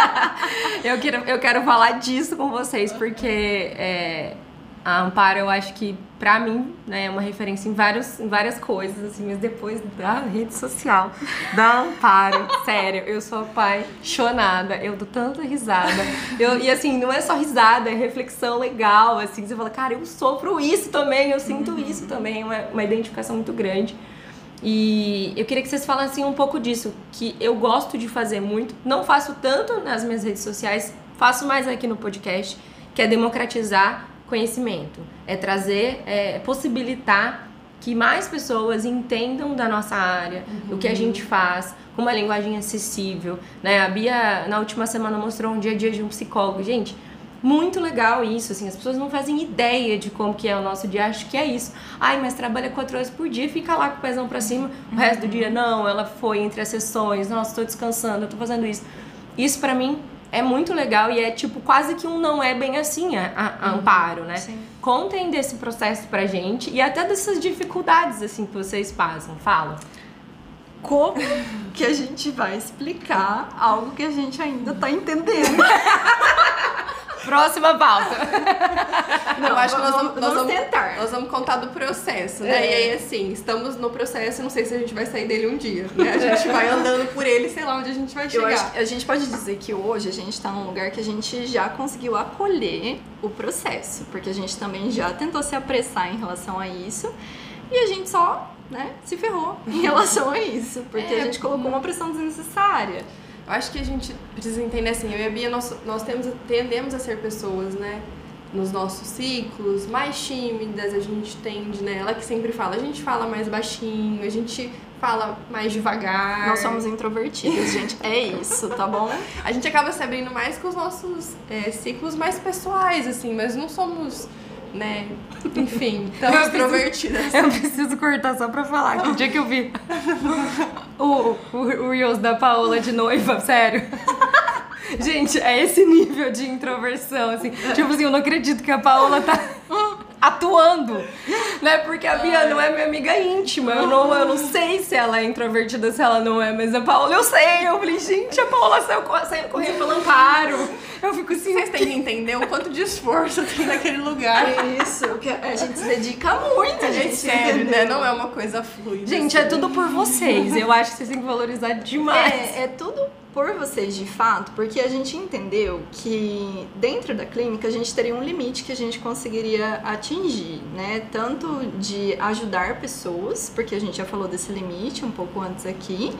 A: eu, quero, eu quero falar disso com vocês, porque é, a Amparo, eu acho que, pra mim, né, é uma referência em, vários, em várias coisas, assim, mas depois da rede social, da Amparo, sério, eu sou apaixonada, eu dou tanta risada. Eu, e assim, não é só risada, é reflexão legal, assim, você fala, cara, eu sofro isso também, eu sinto isso também, uma, uma identificação muito grande. E eu queria que vocês falassem um pouco disso, que eu gosto de fazer muito, não faço tanto nas minhas redes sociais, faço mais aqui no podcast, que é democratizar conhecimento, é trazer, é possibilitar que mais pessoas entendam da nossa área, uhum. o que a gente faz, com uma linguagem acessível, né? A Bia na última semana mostrou um dia a dia de um psicólogo, gente. Muito legal isso, assim, as pessoas não fazem ideia de como que é o nosso dia, acho que é isso. Ai, mas trabalha quatro horas por dia, fica lá com o pezão pra cima, o resto do dia, não, ela foi entre as sessões, nossa, tô descansando, eu tô fazendo isso. Isso para mim é muito legal e é tipo quase que um não é bem assim a, a uhum, amparo, né? Sim. Contem desse processo pra gente e até dessas dificuldades assim que vocês passam. Fala.
B: Como que a gente vai explicar algo que a gente ainda tá entendendo?
A: Próxima pauta.
C: Não, acho que nós vamos, nós vamos, tentar. Nós vamos contar do processo, né? É. E aí, assim, estamos no processo, não sei se a gente vai sair dele um dia, né? A gente vai andando por ele, sei lá onde a gente vai chegar. Acho,
B: a gente pode dizer que hoje a gente está num lugar que a gente já conseguiu acolher o processo, porque a gente também já tentou se apressar em relação a isso e a gente só, né, se ferrou em relação a isso, porque é, a gente colocou uma pressão desnecessária.
C: Eu acho que a gente precisa entender assim, eu e a Bia, nós, nós temos, tendemos a ser pessoas, né? Nos nossos ciclos, mais tímidas, a gente tende, né? Ela que sempre fala, a gente fala mais baixinho, a gente fala mais devagar.
B: Nós somos introvertidas, gente. É isso, tá bom?
C: A gente acaba se abrindo mais com os nossos é, ciclos mais pessoais, assim, mas não somos né? Enfim, tão extrovertidas.
A: eu preciso cortar só pra falar que o dia que eu vi o, o, o Reels da Paola de noiva, sério. Gente, é esse nível de introversão, assim. Tipo assim, eu não acredito que a Paola tá atuando, né? Porque a Bia não é minha amiga íntima. Eu não, eu não sei se ela é introvertida, se ela não é, mas a Paola eu sei. Eu falei, gente, a Paola saiu, saiu correndo pelo amparo. Eu fico assim.
C: Vocês têm que entender o quanto de esforço tem naquele lugar.
B: É isso, que a gente dedica muito, a gente.
C: Sério, né? Não é uma coisa fluida.
A: Gente, é assim. é tudo por vocês. Eu acho que vocês têm que valorizar demais.
B: É, é tudo por vocês de fato, porque a gente entendeu que dentro da clínica a gente teria um limite que a gente conseguiria atingir, né? Tanto de ajudar pessoas, porque a gente já falou desse limite um pouco antes aqui,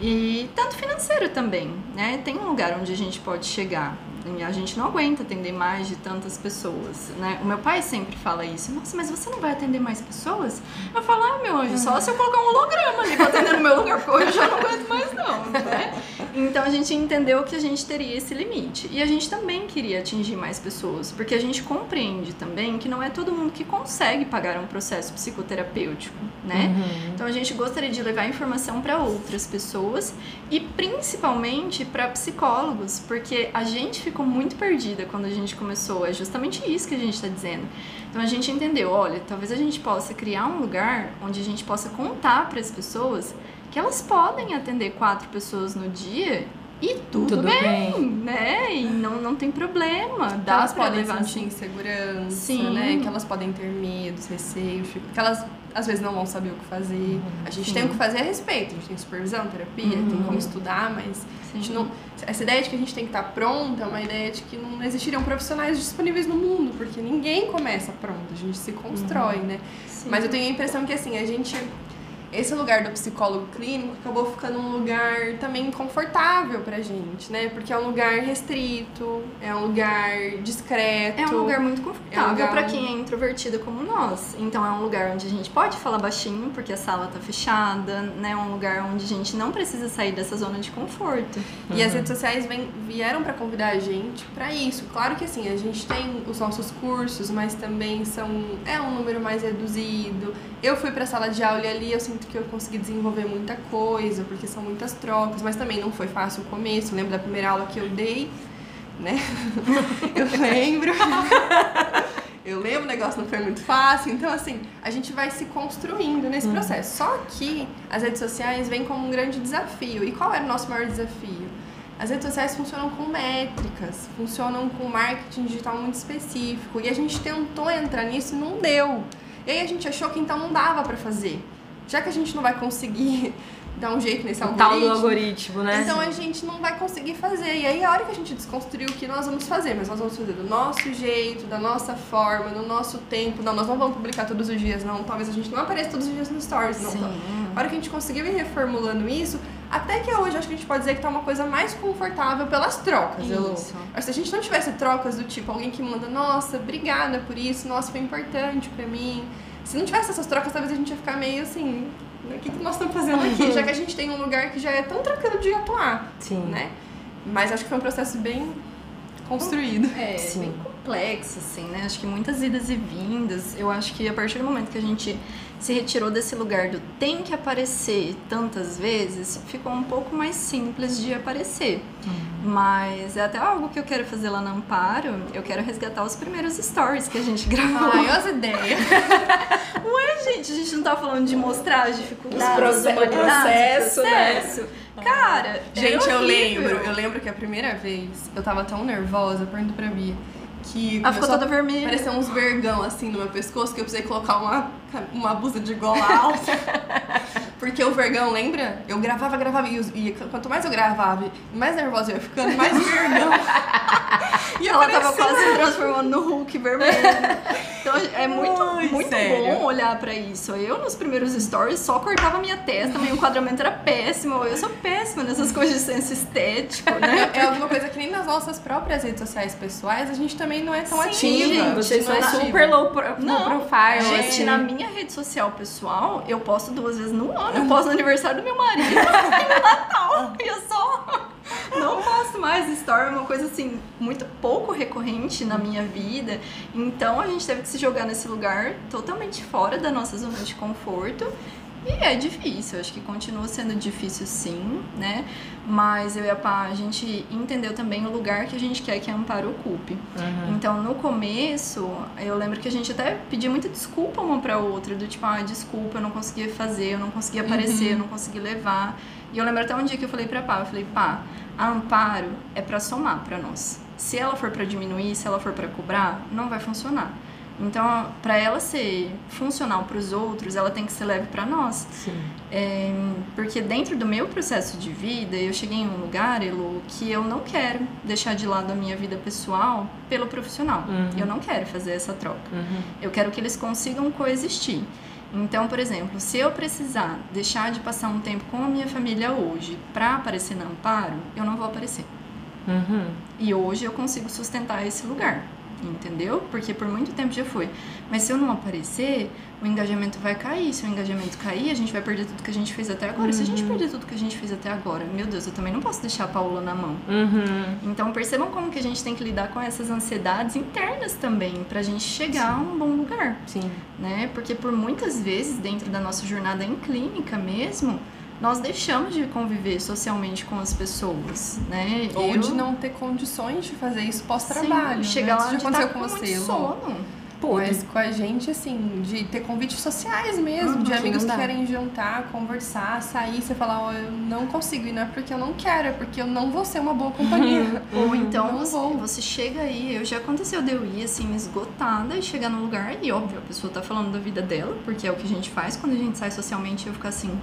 B: e tanto financeiro também, né? Tem um lugar onde a gente pode chegar. A gente não aguenta atender mais de tantas pessoas, né? O meu pai sempre fala isso. Nossa, mas você não vai atender mais pessoas? Eu falo, ah, meu anjo, só se eu colocar um holograma ali pra atender no meu lugar, porque eu já não aguento mais não, né? Então a gente entendeu que a gente teria esse limite. E a gente também queria atingir mais pessoas, porque a gente compreende também que não é todo mundo que consegue pagar um processo psicoterapêutico, né? Uhum. Então a gente gostaria de levar informação para outras pessoas e principalmente para psicólogos, porque a gente ficou muito perdida quando a gente começou. É justamente isso que a gente está dizendo. Então a gente entendeu, olha, talvez a gente possa criar um lugar onde a gente possa contar para as pessoas que elas podem atender quatro pessoas no dia e tudo, tudo bem, bem, né? E não, não tem problema. Dá
C: elas podem levar sentir assim. insegurança, Sim. né? Que elas podem ter medos, receios, que elas às vezes não vão saber o que fazer. Uhum. A gente Sim. tem o que fazer a respeito. A gente tem supervisão, terapia, uhum. tem como estudar, mas a gente não, essa ideia de que a gente tem que estar pronta é uma ideia de que não existiriam profissionais disponíveis no mundo, porque ninguém começa pronto, a gente se constrói, uhum. né? Sim. Mas eu tenho a impressão que assim, a gente esse lugar do psicólogo clínico acabou ficando um lugar também confortável pra gente, né? Porque é um lugar restrito, é um lugar discreto.
B: É um lugar muito confortável é um lugar... para quem é introvertido como nós. Então é um lugar onde a gente pode falar baixinho, porque a sala tá fechada, né? É um lugar onde a gente não precisa sair dessa zona de conforto.
C: E as redes sociais vem, vieram para convidar a gente para isso. Claro que assim, a gente tem os nossos cursos, mas também são é um número mais reduzido. Eu fui para sala de aula e ali eu sinto que eu consegui desenvolver muita coisa, porque são muitas trocas, mas também não foi fácil o começo. Lembro da primeira aula que eu dei, né? eu lembro. eu lembro, o negócio não foi muito fácil. Então, assim, a gente vai se construindo nesse hum. processo. Só que as redes sociais vêm como um grande desafio. E qual era o nosso maior desafio? As redes sociais funcionam com métricas, funcionam com marketing digital muito específico. E a gente tentou entrar nisso e não deu. E aí a gente achou que então não dava para fazer já que a gente não vai conseguir dar um jeito nesse algoritmo.
A: Tal do algoritmo, né?
C: Então a gente não vai conseguir fazer. E aí a hora que a gente desconstruiu o que nós vamos fazer, mas nós vamos fazer do nosso jeito, da nossa forma, no nosso tempo. Não, nós não vamos publicar todos os dias, não. Talvez a gente não apareça todos os dias no stories, não. Sim. A hora que a gente conseguiu ir reformulando isso, até que hoje acho que a gente pode dizer que tá uma coisa mais confortável pelas trocas. Mas se a gente não tivesse trocas do tipo alguém que manda, nossa, obrigada por isso, nossa, foi importante para mim se não tivesse essas trocas, talvez a gente ia ficar meio assim, o que, que nós estamos fazendo aqui? Já que a gente tem um lugar que já é tão tranquilo de atuar, Sim. né? Mas acho que foi um processo bem construído.
B: É, Sim. bem complexo, assim, né? Acho que muitas idas e vindas. Eu acho que a partir do momento que a gente se retirou desse lugar do tem que aparecer tantas vezes, ficou um pouco mais simples de aparecer. Uhum. Mas é até algo que eu quero fazer lá no Amparo. Eu quero resgatar os primeiros stories que a gente gravou.
C: Ai, as ideias.
B: Ué, gente, a gente não tá falando de mostrar as dificuldades,
A: os processo, processo, né?
B: Cara,
C: gente, eu lembro, eu lembro que a primeira vez eu tava tão nervosa, pergunto pra Bia que
B: ela ficou toda vermelha.
C: Parecia uns vergão assim no meu pescoço que eu precisei colocar uma, uma blusa de gola alta. Porque o vergão, lembra? Eu gravava, gravava e, e quanto mais eu gravava, mais nervosa eu ia ficando, mais vergão.
B: e ela tava quase se transformando no Hulk vermelho. Então é muito, Ai, muito bom olhar pra isso. Eu, nos primeiros stories, só cortava minha testa, meu enquadramento era péssimo. Eu sou péssima nessas coisas de senso estético, né?
C: É, é alguma coisa que nem nas nossas próprias redes sociais pessoais a gente também não é tão Sim, ativa. Gente,
A: vocês são super low, pro, não, low profile.
B: Gente, assim. na minha rede social pessoal, eu posto duas vezes no ano. Eu posto no aniversário do meu marido e no Natal. E eu só não posto mais story, é uma coisa assim, muito pouco recorrente na minha vida. Então a gente teve que se jogar nesse lugar totalmente fora da nossa zona de conforto. E é difícil, acho que continua sendo difícil sim, né? Mas eu e a Pá, a gente entendeu também o lugar que a gente quer que a Amparo ocupe. Uhum. Então, no começo, eu lembro que a gente até pedia muita desculpa uma pra outra, do tipo, ah, desculpa, eu não conseguia fazer, eu não conseguia aparecer, uhum. eu não conseguia levar. E eu lembro até um dia que eu falei pra Pá, eu falei, Pá, a Amparo é para somar para nós. Se ela for para diminuir, se ela for para cobrar, não vai funcionar. Então, para ela ser funcional para os outros, ela tem que ser leve para nós. É, porque dentro do meu processo de vida, eu cheguei em um lugar, Elo, que eu não quero deixar de lado a minha vida pessoal pelo profissional. Uhum. Eu não quero fazer essa troca. Uhum. Eu quero que eles consigam coexistir. Então, por exemplo, se eu precisar deixar de passar um tempo com a minha família hoje para aparecer no Amparo, eu não vou aparecer. Uhum. E hoje eu consigo sustentar esse lugar. Entendeu? Porque por muito tempo já foi. Mas se eu não aparecer, o engajamento vai cair. Se o engajamento cair, a gente vai perder tudo que a gente fez até agora. Uhum. Se a gente perder tudo que a gente fez até agora, meu Deus, eu também não posso deixar a Paula na mão.
A: Uhum.
B: Então percebam como que a gente tem que lidar com essas ansiedades internas também, pra gente chegar Sim. a um bom lugar.
A: Sim.
B: Né? Porque por muitas vezes, dentro da nossa jornada em clínica mesmo, nós deixamos de conviver socialmente com as pessoas, né?
C: Ou eu... de não ter condições de fazer isso pós-trabalho.
B: Chegar
C: né?
B: lá
C: já
B: aconteceu tá com, com você,
C: sono. Pô, mas com a gente, assim, de ter convites sociais mesmo, uhum, de amigos que, que querem jantar, conversar, sair, você falar, ó, oh, eu não consigo, e não é porque eu não quero, é porque eu não vou ser uma boa companhia.
B: Ou então você, você, chega aí, eu já aconteceu de eu ir assim, esgotada e chegar no lugar, e óbvio, a pessoa tá falando da vida dela, porque é o que a gente faz quando a gente sai socialmente, eu ficar assim,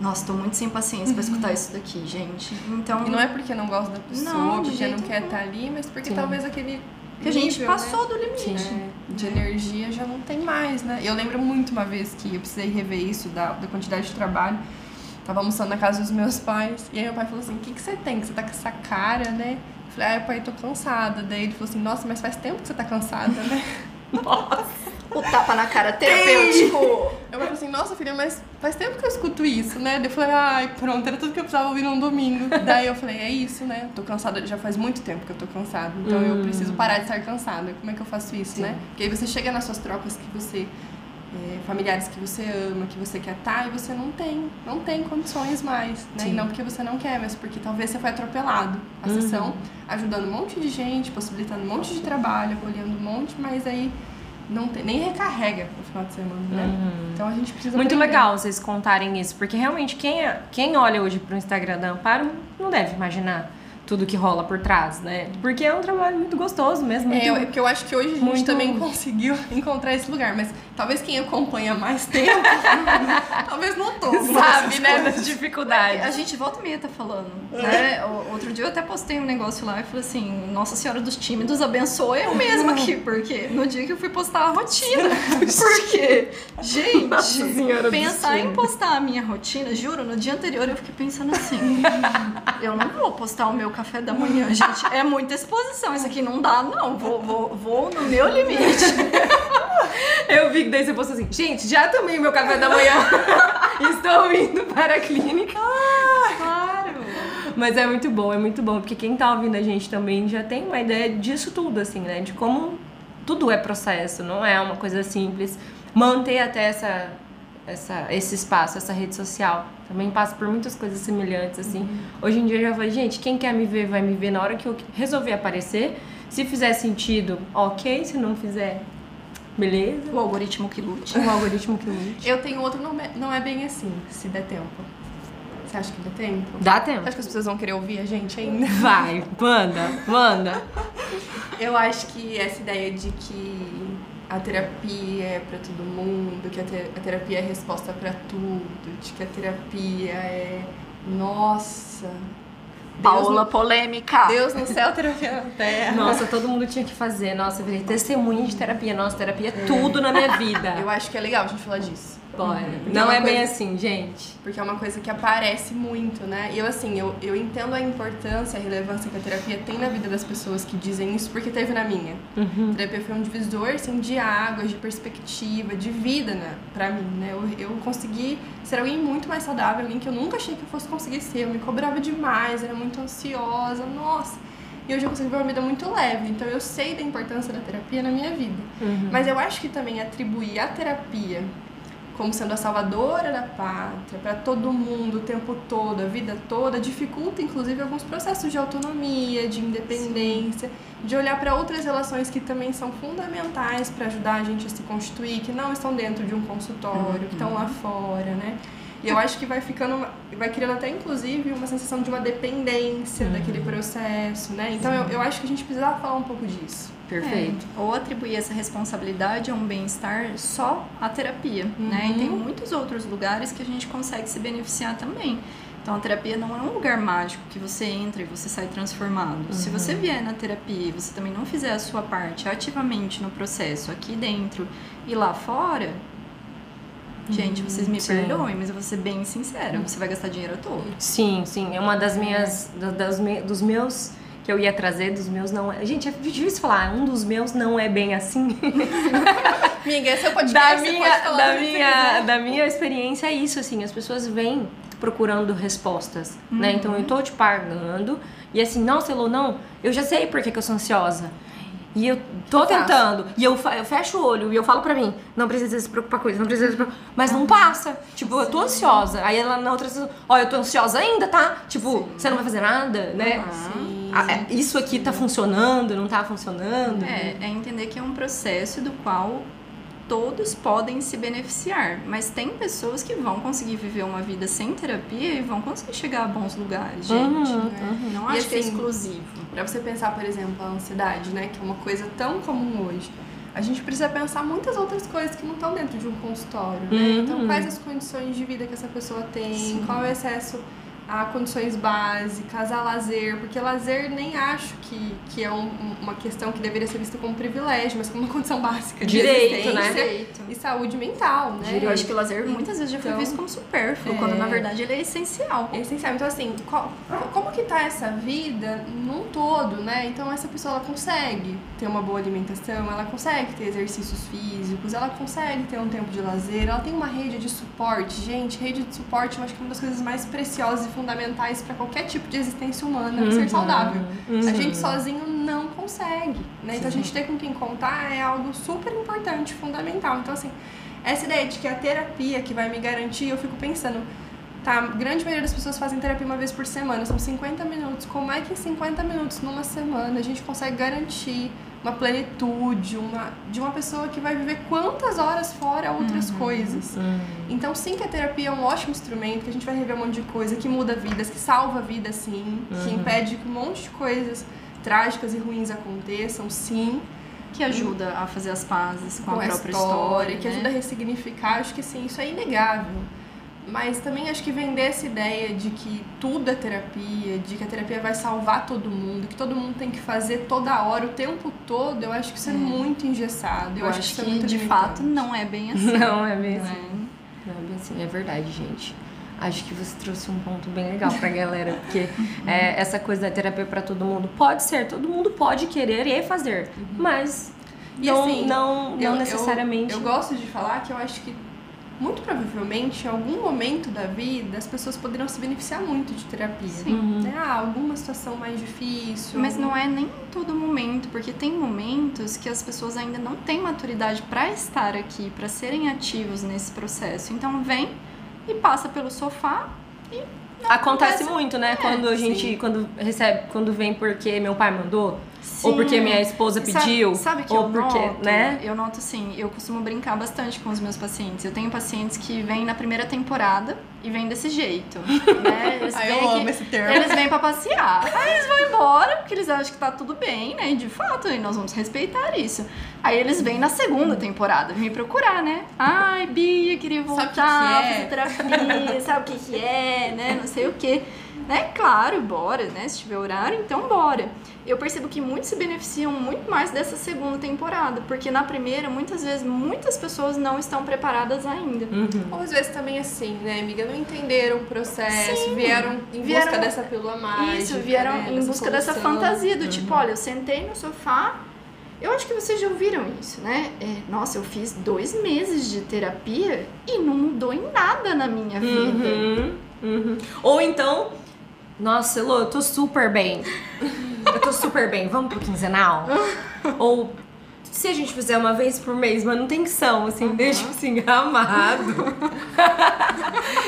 B: nossa, tô muito sem paciência pra escutar isso daqui, gente. Então.
C: E não é porque não gosta da pessoa, não, porque não quer estar tá ali, mas porque Sim. talvez aquele.
B: Que a gente nível, passou né? do limite.
C: É, de energia já não tem mais, né? Eu lembro muito uma vez que eu precisei rever isso da, da quantidade de trabalho. Tava almoçando na casa dos meus pais. E aí meu pai falou assim: o que, que você tem? Que você tá com essa cara, né? Eu falei, ah, pai, tô cansada. Daí ele falou assim, nossa, mas faz tempo que você tá cansada, né?
B: nossa! O tapa na cara terapêutico.
C: Eu falei assim, nossa filha, mas faz tempo que eu escuto isso, né? Daí eu falei, ai, pronto, era tudo que eu precisava ouvir num domingo. Daí eu falei, é isso, né? Tô cansada, já faz muito tempo que eu tô cansada. Então hum. eu preciso parar de estar cansada. Como é que eu faço isso, Sim. né? Porque aí você chega nas suas trocas que você. É, familiares que você ama, que você quer estar, tá, e você não tem, não tem condições mais, né? Sim. E não porque você não quer, mas porque talvez você foi atropelado. A uhum. sessão ajudando um monte de gente, possibilitando um monte de trabalho, acolhendo um monte, mas aí não tem, nem recarrega no final de semana, né? Uhum. Então a gente precisa.
A: Muito aprender. legal vocês contarem isso, porque realmente quem, é, quem olha hoje pro Instagram da Amparo não deve imaginar tudo que rola por trás, né? Porque é um trabalho muito gostoso mesmo.
C: Muito, é, porque eu acho que hoje a gente muito... também conseguiu encontrar esse lugar, mas talvez quem acompanha mais tempo, talvez não todo.
A: Sabe, né? Das dificuldades.
B: A gente volta e meia tá falando, é. né? Outro dia eu até postei um negócio lá e falei assim, Nossa Senhora dos Tímidos abençoe eu mesma aqui, porque no dia que eu fui postar a rotina, porque, gente, pensar em postar a minha rotina, juro, no dia anterior eu fiquei pensando assim, eu não vou postar o meu café da manhã, gente. É muita exposição. Isso aqui não dá, não. Vou, vou, vou no meu limite.
A: Eu vi que daí você postou assim, gente, já tomei meu café da manhã. Estou indo para a clínica.
B: Ah, claro.
A: Mas é muito bom, é muito bom, porque quem tá ouvindo a gente também já tem uma ideia disso tudo, assim, né? De como tudo é processo, não é uma coisa simples. Manter até essa, essa, esse espaço, essa rede social. Também passa por muitas coisas semelhantes, assim. Uhum. Hoje em dia eu já falei, gente, quem quer me ver, vai me ver na hora que eu resolver aparecer. Se fizer sentido, ok. Se não fizer, beleza.
B: O algoritmo que lute.
A: O algoritmo que lute.
C: Eu tenho outro, não é, não é bem assim, se der tempo. Você acha que dá tempo?
A: Dá tempo.
C: Acho que as pessoas vão querer ouvir a gente ainda.
A: Vai, manda, manda.
C: Eu acho que essa ideia de que a terapia é para todo mundo, que a, te a terapia é resposta para tudo, de que a terapia é nossa.
B: Paula no... polêmica.
C: Deus no céu, terapia na terra.
A: Nossa, todo mundo tinha que fazer. Nossa, eu virei testemunha de terapia. Nossa, terapia é tudo na minha vida.
C: Eu acho que é legal a gente falar disso.
A: Bora. Não é, é bem assim, gente.
C: Porque é uma coisa que aparece muito, né? E eu, assim, eu, eu entendo a importância, a relevância que a terapia tem na vida das pessoas que dizem isso, porque teve na minha.
A: Uhum.
C: A terapia foi um divisor, assim, de águas, de perspectiva, de vida, né? Pra mim, né? Eu, eu consegui ser alguém muito mais saudável, alguém que eu nunca achei que eu fosse conseguir ser. Eu me cobrava demais, era muito ansiosa, nossa. E hoje eu consigo ver uma vida muito leve. Então eu sei da importância da terapia na minha vida.
A: Uhum.
C: Mas eu acho que também atribuir a terapia como sendo a salvadora da pátria, para todo mundo o tempo todo, a vida toda, dificulta inclusive alguns processos de autonomia, de independência, Sim. de olhar para outras relações que também são fundamentais para ajudar a gente a se constituir, que não estão dentro de um consultório, uhum. que estão lá fora, né? E eu acho que vai ficando, vai criando até inclusive uma sensação de uma dependência uhum. daquele processo, né? Então eu, eu acho que a gente precisava falar um pouco disso.
A: Perfeito.
B: É, ou atribuir essa responsabilidade a um bem-estar só à terapia, uhum. né? E tem uhum. muitos outros lugares que a gente consegue se beneficiar também. Então a terapia não é um lugar mágico que você entra e você sai transformado. Uhum. Se você vier na terapia e você também não fizer a sua parte ativamente no processo, aqui dentro e lá fora, Gente, vocês me sim. perdoem, mas eu vou ser bem sincera, você vai gastar dinheiro à toa.
A: Sim, sim. É uma das minhas. Das, dos meus que eu ia trazer dos meus não é. Gente, é difícil falar, um dos meus não é bem assim.
C: Amiga, esse é o podcast.
A: da
C: você
A: minha, da minha, da minha experiência é isso, assim, as pessoas vêm procurando respostas, né? Então eu tô te pagando e assim, nossa, Elô, não, eu já sei por que, que eu sou ansiosa. E eu tô
C: Eu faço.
A: tentando, e eu, eu fecho o olho e eu falo pra mim, não precisa se preocupar com isso, não precisa se preocupar. Mas não passa. Tipo, eu tô ansiosa. Aí ela na outra, ó, eu tô ansiosa ainda, tá? Tipo, você não vai fazer nada, né?
C: Sim.
A: Ah, é, isso aqui tá funcionando, não tá funcionando.
B: É, é entender que é um processo do qual todos podem se beneficiar, mas tem pessoas que vão conseguir viver uma vida sem terapia e vão conseguir chegar a bons lugares, gente.
A: Uhum,
B: né? Não
C: E
B: acho que é
C: assim,
B: exclusivo.
C: Pra você pensar, por exemplo, a ansiedade, né? Que é uma coisa tão comum hoje. A gente precisa pensar muitas outras coisas que não estão dentro de um consultório, né?
A: Uhum.
C: Então, quais as condições de vida que essa pessoa tem,
B: Sim.
C: qual é o acesso a condições básicas, a lazer, porque lazer nem acho que, que é um- uma questão que deveria ser vista como privilégio, mas como uma condição básica de
A: Direito, né?
B: Direito.
C: E saúde mental, né?
B: Eu acho que o lazer muitas vezes já foi
C: Então,
B: visto como supérfluo,
C: é.
B: quando na verdade ele é essencial.
C: É essencial. Então, assim, qual- como que tá essa vida num todo, né? Então, essa pessoa, ela consegue ter uma boa alimentação, ela consegue ter exercícios físicos, ela consegue ter um tempo de lazer, ela tem uma rede de suporte. Gente, rede de suporte eu acho que é uma das coisas mais preciosas e fundamentais para qualquer tipo de existência humana,
A: Uhum.
C: ser saudável.
A: Uhum.
C: A gente sozinho não consegue, né? Então, a gente ter com quem contar é algo super importante, fundamental. Então, assim, essa ideia de que a terapia que vai me garantir, eu fico pensando, tá, a grande maioria das pessoas fazem terapia uma vez por semana, são 50 minutos. Como é que em 50 minutos numa semana a gente consegue garantir uma plenitude, uma de uma pessoa que vai viver quantas horas fora outras coisas?
A: Uhum.
C: Então, sim que a terapia é um ótimo instrumento, que a gente vai rever um monte de coisa, que muda vidas, que salva vidas, sim, que
A: Uhum.
C: impede que um monte de coisas trágicas e ruins aconteçam, sim,
B: Que ajuda a fazer as pazes com,
C: com
B: a
C: a
B: própria
C: história,
B: história.
C: que
B: né?
C: ajuda a ressignificar, acho que sim, isso é inegável. Mas também acho que vender essa ideia de que tudo é terapia, de que a terapia vai salvar todo mundo, que todo mundo tem que fazer toda hora, o tempo todo, eu acho que isso é, muito engessado.
B: Eu, acho que,
C: isso é muito
B: de
C: limitante.
B: fato não é bem assim.
A: Não, é bem assim.
B: né?
A: Não, é bem assim. É verdade, gente. Acho que você trouxe um ponto bem legal pra galera, porque é, essa coisa da terapia pra todo mundo pode ser, todo mundo pode querer e fazer, mas
C: E
A: não,
C: assim,
A: não, não
C: Eu- eu-
A: necessariamente.
C: Eu, gosto de falar que eu acho que, muito provavelmente, em algum momento da vida, as pessoas poderiam se beneficiar muito de terapia.
B: Sim.
A: Uhum.
C: Né? Ah, alguma situação mais difícil.
B: Mas
C: algum-
B: não é nem em todo momento, porque tem momentos que as pessoas ainda não têm maturidade para estar aqui, para serem ativos nesse processo. Então vem e passa pelo sofá
A: Acontece
B: acontece-
A: muito, né? quando a gente,
C: sim.
A: quando recebe, quando vem porque meu pai mandou, ou
B: Sim.
A: porque minha esposa
B: Sabe-
A: pediu,
B: Sabe, que
A: ou
B: eu
A: porque,
B: noto?
A: né?
B: Eu noto assim, eu costumo brincar bastante com os meus pacientes. Eu tenho pacientes que vêm na primeira temporada e vêm desse jeito. Né? Eles
C: Ai,
B: vêm
C: eu
B: aqui-
C: amo esse termo.
B: Eles vêm pra passear. Aí eles vão embora porque eles acham que tá tudo bem, né? E de fato, e nós vamos respeitar isso. Aí eles vêm na segunda temporada me procurar, né? Ai, Bia, queria
C: Sabe o que
B: voltar,
C: que é?
B: fazer terapia, sabe o que que é, né? Não sei o que. Né? Claro, bora, né? Se tiver horário, então bora. Eu percebo que muitos se beneficiam muito mais dessa segunda temporada, porque na primeira, muitas vezes, muitas pessoas não estão preparadas ainda.
A: Uhum.
C: Ou às vezes também assim, né, amiga? Não entenderam o processo,
B: Sim.
C: vieram em
B: Vieram-
C: busca dessa pílula mágica.
B: Isso, vieram
C: né,
B: em busca dessa
C: solução.
B: fantasia do tipo, olha, eu sentei no sofá. Eu acho que vocês já ouviram isso, né? É, nossa, eu fiz dois meses de terapia e não mudou em nada na minha vida.
A: Uhum, uhum. Ou então, nossa, Elô, eu tô super bem. Eu tô super bem, vamos pro quinzenal? Ou se a gente fizer uma vez por mês, manutenção, assim, deixa assim, amado.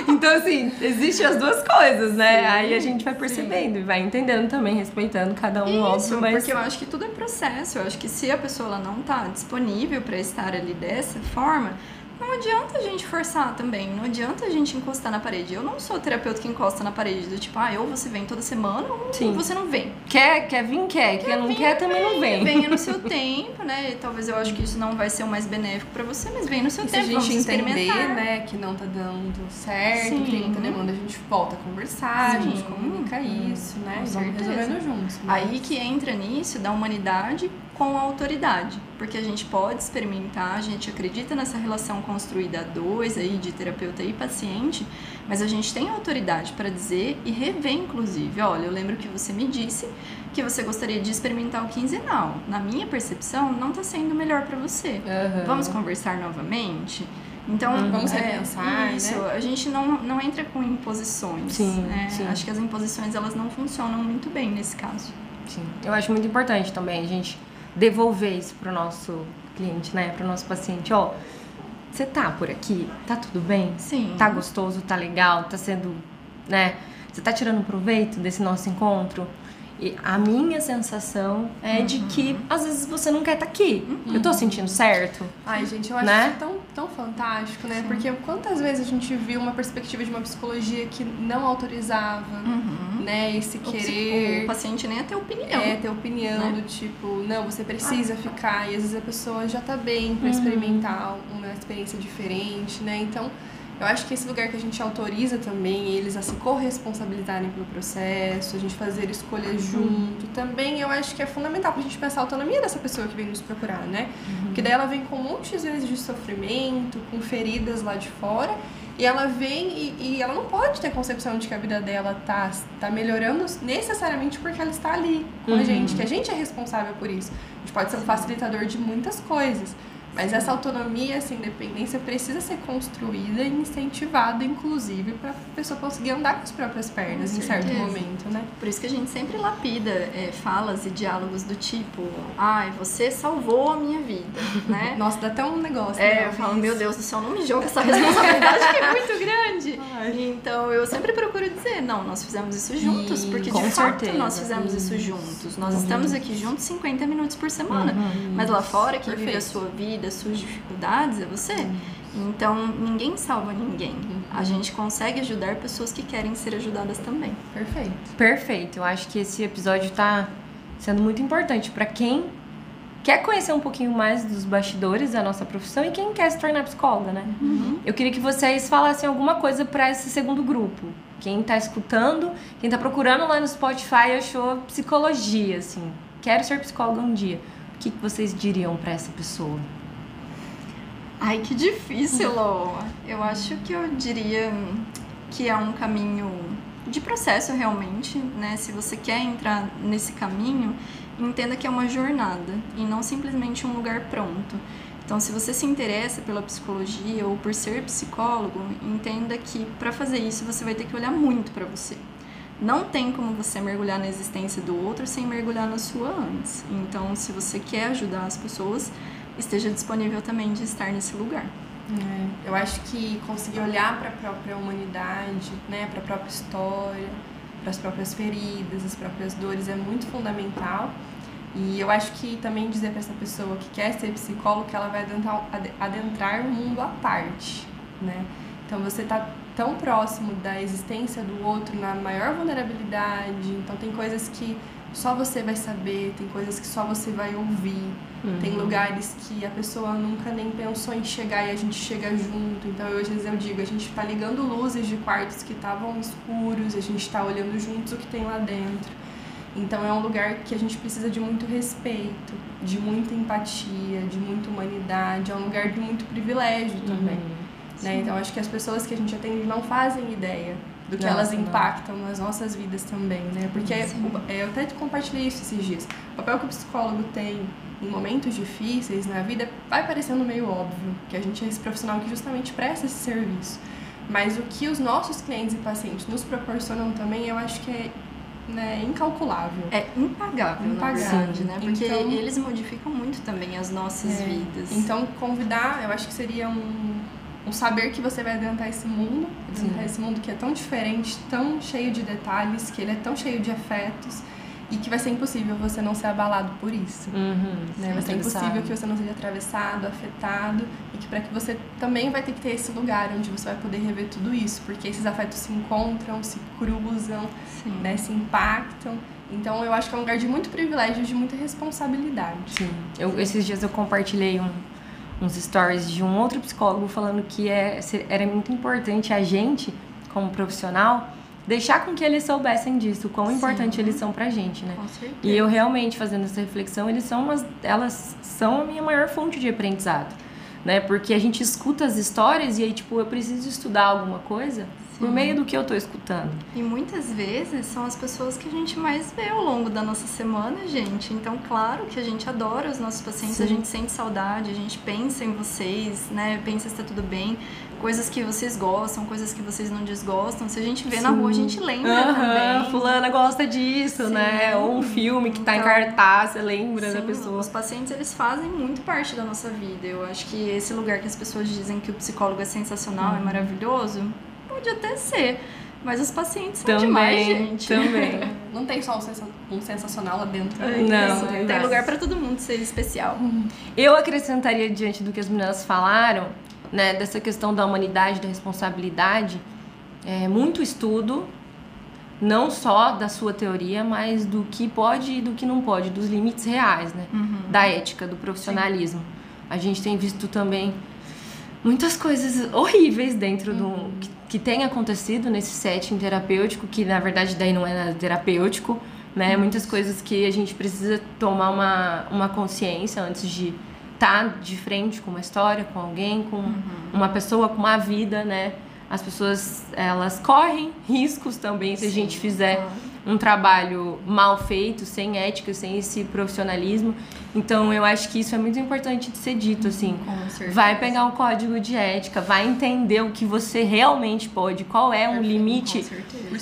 A: então, assim, existem as duas coisas, né? Aí a gente vai percebendo e vai entendendo também, respeitando cada um,
B: Isso,
A: óbvio, mas.
B: porque eu acho que tudo é processo. Eu acho que se a pessoa ela não tá disponível para estar ali dessa forma, não adianta a gente forçar também. Não adianta a gente encostar na parede. Eu não sou terapeuta que encosta na parede, do tipo, ah, ou você vem toda semana ou
A: Sim.
B: você não vem.
A: Quer, quer vir, quer. Quer, não
B: vir,
A: quer, também não vem.
B: Venha no seu tempo, né? E talvez eu acho que isso não vai ser o mais benéfico pra você, mas venha no seu
C: E se a
B: tempo,
C: gente entender, né, que não tá dando certo,
B: Sim.
C: que tem muita demanda, a gente volta a conversar, a gente
B: Sim.
C: comunica isso, né?
B: Com
C: vamos resolvendo junto.
B: Aí que entra nisso da humanidade com a autoridade, porque a gente pode experimentar, a gente acredita nessa relação construída a dois aí de terapeuta e paciente, mas a gente tem autoridade para dizer e rever inclusive, olha, eu lembro que você me disse que você gostaria de experimentar o quinzenal. Na minha percepção, não está sendo melhor para você.
A: Uhum.
B: Vamos conversar novamente? Então,
C: uhum. vamos
B: é,
C: repensar,
B: isso,
C: né?
B: a gente não, não entra com imposições.
A: Sim,
B: né?
A: sim.
B: Acho que as imposições elas não funcionam muito bem nesse caso.
A: Sim. Eu acho muito importante também a gente devolver isso pro nosso cliente, né? Pro nosso paciente. Ó, você tá por aqui? Tá tudo bem?
B: Sim.
A: Tá gostoso? Tá legal? Tá sendo, né? Você tá tirando proveito desse nosso encontro? E a minha sensação é de que às vezes você não quer estar aqui. Eu tô sentindo certo?
C: Ai, gente, eu acho
A: Né?
C: isso tão, tão fantástico, né? Porque quantas vezes a gente viu uma perspectiva de uma psicologia que não autorizava,
B: Uhum.
C: né? Esse
B: O
C: querer.
B: O paciente nem ia ter opinião.
C: É, ter opinião
B: Né?
C: do tipo, não, você precisa ficar, e às vezes a pessoa já tá bem
A: Uhum.
C: pra experimentar uma experiência diferente, né? Então, eu acho que esse lugar que a gente autoriza também eles a se corresponsabilizarem pelo processo, a gente fazer escolhas junto, também eu acho que é fundamental pra gente pensar a autonomia dessa pessoa que vem nos procurar, né? Porque daí ela vem com às vezes de sofrimento, com feridas lá de fora, e ela vem e, e ela não pode ter a concepção de que a vida dela tá, tá melhorando necessariamente porque ela está ali com a
A: Uhum.
C: gente, que a gente é responsável por isso. A gente pode ser um facilitador de muitas coisas. Mas essa autonomia, essa independência precisa ser construída e incentivada, inclusive, para a pessoa conseguir andar com as próprias pernas
B: Com
C: em certo momento, né?
B: Por isso que a gente sempre lapida é, falas e diálogos do tipo, ai, você salvou a minha vida, né?
C: Nossa, dá até um negócio.
B: É,
C: né,
B: eu falo, meu. Deus do céu, não me joga essa responsabilidade que é muito grande.
C: Ai.
B: Então eu sempre procuro dizer, não, nós fizemos isso juntos, porque de fato
A: certeza.
B: nós fizemos isso juntos. Nós estamos aqui juntos 50 minutos por semana. Mas lá fora, quem vive a
C: Perfeito.
B: sua vida, as suas dificuldades, é você. Então ninguém salva ninguém. A gente consegue ajudar pessoas que querem ser ajudadas também.
C: Perfeito.
A: Perfeito. Eu acho que esse episódio tá sendo muito importante pra quem quer conhecer um pouquinho mais dos bastidores da nossa profissão e quem quer se tornar psicóloga, né? Eu queria que vocês falassem alguma coisa pra esse segundo grupo. Quem tá escutando, quem tá procurando lá no Spotify achou psicologia, assim. Quero ser psicóloga um dia. O que que vocês diriam pra essa pessoa?
B: Ai, que difícil, Lô. Eu acho que eu diria que é um caminho de processo realmente, né? Se você quer entrar nesse caminho, entenda que é uma jornada e não simplesmente um lugar pronto. Então, se você se interessa pela psicologia ou por ser psicólogo, entenda que para fazer isso você vai ter que olhar muito para você. Não tem como você mergulhar na existência do outro sem mergulhar na sua antes. Então, se você quer ajudar as pessoas, esteja disponível também de estar nesse lugar.
C: É, eu acho que conseguir olhar para a própria humanidade, né, para a própria história, para as próprias feridas, as próprias dores é muito fundamental. E eu acho que também dizer para essa pessoa que quer ser psicólogo que ela vai adentrar, ade- adentrar um mundo à parte, né? Então você tá tão próximo da existência do outro na maior vulnerabilidade, então tem coisas que só você vai saber, tem coisas que só você vai ouvir. Tem lugares que a pessoa nunca nem pensou em chegar e a gente chega junto. Então, eu, às vezes eu digo, a gente tá ligando luzes de quartos que estavam escuros, a gente tá olhando juntos o que tem lá dentro. Então, é um lugar que a gente precisa de muito respeito, de muita empatia, de muita humanidade. É um lugar de muito privilégio também. Né? Então, acho que as pessoas que a gente atende não fazem ideia do que
A: Não,
C: elas
A: não.
C: impactam nas nossas vidas também, né? Porque o- eu até compartilhei isso esses dias. O papel que o psicólogo tem em momentos difíceis na vida vai parecendo meio óbvio, que a gente é esse profissional que justamente presta esse serviço. Mas o que os nossos clientes e pacientes nos proporcionam também, eu acho que é né, incalculável.
B: É impagável,
C: Impagável.
B: na verdade, né? Porque
C: Então-
B: eles modificam muito também as nossas
C: É.
B: vidas.
C: Então, convidar, eu acho que seria um, um saber que você vai adentrar esse mundo, adentrar esse mundo que é tão diferente, tão cheio de detalhes, que ele é tão cheio de afetos e que vai ser impossível você não ser abalado por isso.
A: Uhum.
C: Né? Vai ser impossível que você não seja atravessado, afetado e que para que você também vai ter que ter esse lugar onde você vai poder rever tudo isso, porque esses afetos se encontram, se cruzam,
B: Sim.
C: né, se impactam. Então eu acho que é um lugar de muito privilégio, de muita responsabilidade.
A: Sim. Eu, esses dias eu compartilhei um- uns stories de um outro psicólogo falando que é, era muito importante a gente, como profissional, deixar com que eles soubessem disso, o quão
B: Sim.
A: importante eles são pra gente, né?
B: Com certeza.
A: E eu realmente fazendo essa reflexão, eles são umas, elas são a minha maior fonte de aprendizado, né? Porque a gente escuta as histórias e aí tipo, eu preciso estudar alguma coisa por
B: Sim.
A: meio do que eu tô escutando.
B: E muitas vezes são as pessoas que a gente mais vê ao longo da nossa semana, gente. Então, claro que a gente adora os nossos pacientes, a
A: Sim.
B: gente sente saudade, a gente pensa em vocês, né? Pensa se tá tudo bem, coisas que vocês gostam, coisas que vocês não desgostam. Se a gente vê na
A: Sim.
B: rua, a gente lembra
A: Aham,
B: também.
A: fulana gosta disso,
B: Sim.
A: né? Ou um filme que tá em
B: Então,
A: cartaz, você lembra da pessoa.
B: Os pacientes, eles fazem muito parte da nossa vida. Eu acho que esse lugar que as pessoas dizem que o psicólogo é sensacional,
A: Uhum.
B: é maravilhoso, pode até ser. Mas os pacientes são
A: Também,
B: demais, gente.
A: também.
C: Não tem só um, sensa- sensacional lá dentro.
B: É
C: né?
A: Não, é
B: tem
A: verdade.
B: lugar pra todo mundo ser especial.
A: Eu acrescentaria diante do que as meninas falaram, né, dessa questão da humanidade, da responsabilidade, é, muito estudo, não só da sua teoria, mas do que pode e do que não pode, dos limites reais, né, da ética, do profissionalismo. A gente tem visto também muitas coisas horríveis dentro do que, tem acontecido nesse setting terapêutico, que na verdade daí não é nada terapêutico, né? Muitas coisas que a gente precisa tomar uma, uma consciência antes de estar de frente com uma história, com alguém, com uma pessoa, com uma vida, né? As pessoas, elas correm riscos também se a gente fizer um trabalho mal feito, sem ética, sem esse profissionalismo. Então, eu acho que isso é muito importante de ser dito, assim.
B: Com certeza.
A: Vai pegar um código de ética, vai entender o que você realmente pode, qual é um limite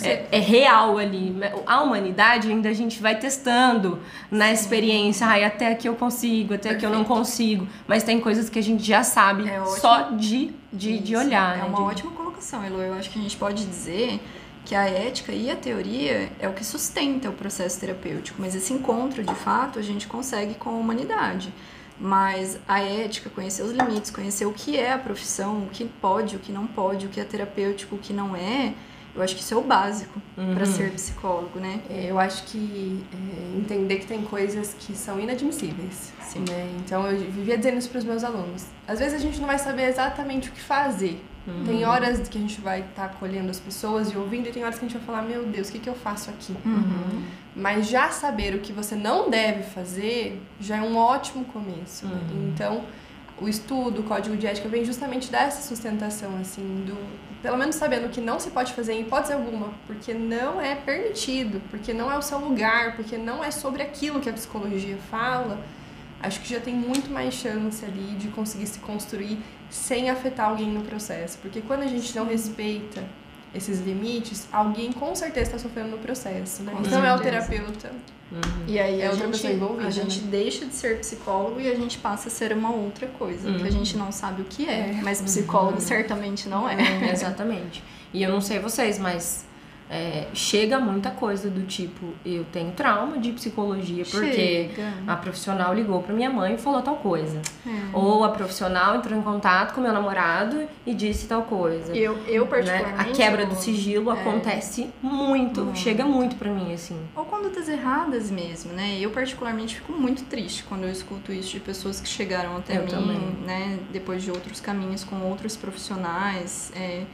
A: é, é real ali. A humanidade ainda a gente vai testando na experiência. Ai, até aqui eu consigo, até aqui eu não consigo. Mas tem coisas que a gente já sabe
B: É
A: só de, de, de olhar.
B: É
A: né?
B: uma
A: De-
B: ótima colocação, Elo. Eu acho que a gente pode dizer que a ética e a teoria é o que sustenta o processo terapêutico, mas esse encontro, de fato, a gente consegue com a humanidade. Mas a ética, conhecer os limites, conhecer o que é a profissão, o que pode, o que não pode, o que é terapêutico, o que não é, eu acho que isso é o básico para ser psicólogo, né?
C: É, Eu acho que é, entender que tem coisas que são inadmissíveis.
B: Sim.
C: Né? Então eu vivia dizendo isso para os meus alunos. Às vezes a gente não vai saber exatamente o que fazer. Tem horas que a gente vai estar acolhendo as pessoas e ouvindo, e tem horas que a gente vai falar: Meu Deus, o que, que eu faço aqui?
B: Uhum.
C: Mas já saber o que você não deve fazer já é um ótimo começo. né? Então, o estudo, o código de ética vem justamente dessa sustentação, assim, do pelo menos sabendo o que não se pode fazer em hipótese alguma, porque não é permitido, porque não é o seu lugar, porque não é sobre aquilo que a psicologia fala. Acho que já tem muito mais chance ali de conseguir se construir sem afetar alguém no processo. Porque quando a gente não respeita esses limites, alguém com certeza está sofrendo no processo, né?
B: Com
C: Então é o
B: certeza.
C: terapeuta.
B: E aí
C: É
B: a,
C: outra
B: gente,
C: pessoa envolvida,
B: a gente deixa de ser psicólogo e a gente passa a ser uma outra coisa, que a gente não sabe o que é,
C: É.
B: mas psicólogo certamente não é.
A: É, exatamente. E eu não sei vocês, mas é, chega muita coisa do tipo, eu tenho trauma de psicologia porque
B: Chega.
A: a profissional ligou pra minha mãe e falou tal coisa.
B: É.
A: Ou a profissional entrou em contato com meu namorado e disse tal coisa.
B: Eu, eu
A: né?
B: particularmente...
A: A quebra do sigilo
B: é.
A: acontece muito, chega muito pra mim, assim.
B: Ou condutas erradas mesmo, né? Eu particularmente fico muito triste quando eu escuto isso de pessoas que chegaram até
A: Eu
B: mim,
A: também.
B: né? Depois de outros caminhos com outros profissionais. É,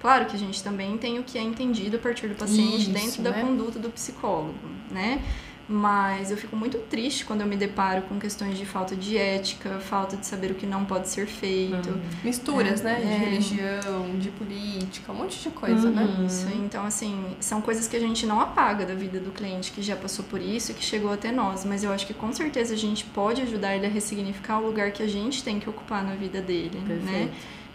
B: claro que a gente também tem o que é entendido a partir do paciente
C: Isso,
B: dentro da
C: né?
B: conduta do psicólogo, né? Mas eu fico muito triste quando eu me deparo com questões de falta de ética, falta de saber o que não pode ser feito.
C: Misturas, né? De
B: É.
C: religião, de política, um monte de coisa, né?
B: Isso, então assim, são coisas que a gente não apaga da vida do cliente que já passou por isso e que chegou até nós, mas eu acho que com certeza a gente pode ajudar ele a ressignificar o lugar que a gente tem que ocupar na vida dele, né?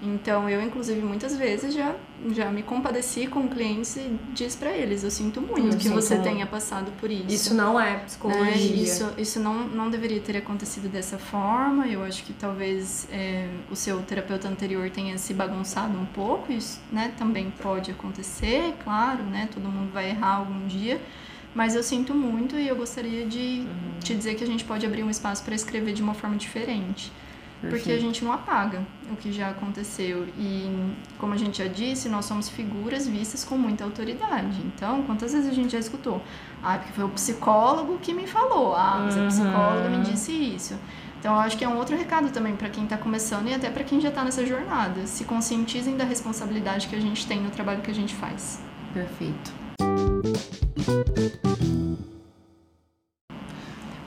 B: Então eu inclusive muitas vezes já já me compadeci com clientes e disse pra eles, eu sinto muito
A: Eu
B: que
A: sinto
B: você tenha passado por isso.
A: Isso não é
B: né?
A: psicologia.
B: Isso, isso não, não deveria ter acontecido dessa forma. Eu acho que talvez é, o seu terapeuta anterior tenha se bagunçado um pouco. Isso né, também pode acontecer, claro, né? Todo mundo vai errar algum dia. Mas eu sinto muito e eu gostaria de te dizer que a gente pode abrir um espaço para escrever de uma forma diferente. Porque a gente não apaga o que já aconteceu. E, como a gente já disse, nós somos figuras vistas com muita autoridade. Então, quantas vezes a gente já escutou? Ah, porque foi o psicólogo que me falou. Ah, mas a
A: Uhum.
B: psicóloga me disse isso. Então, eu acho que é um outro recado também para quem está começando e até para quem já está nessa jornada. Se conscientizem da responsabilidade que a gente tem no trabalho que a gente faz.
A: Perfeito.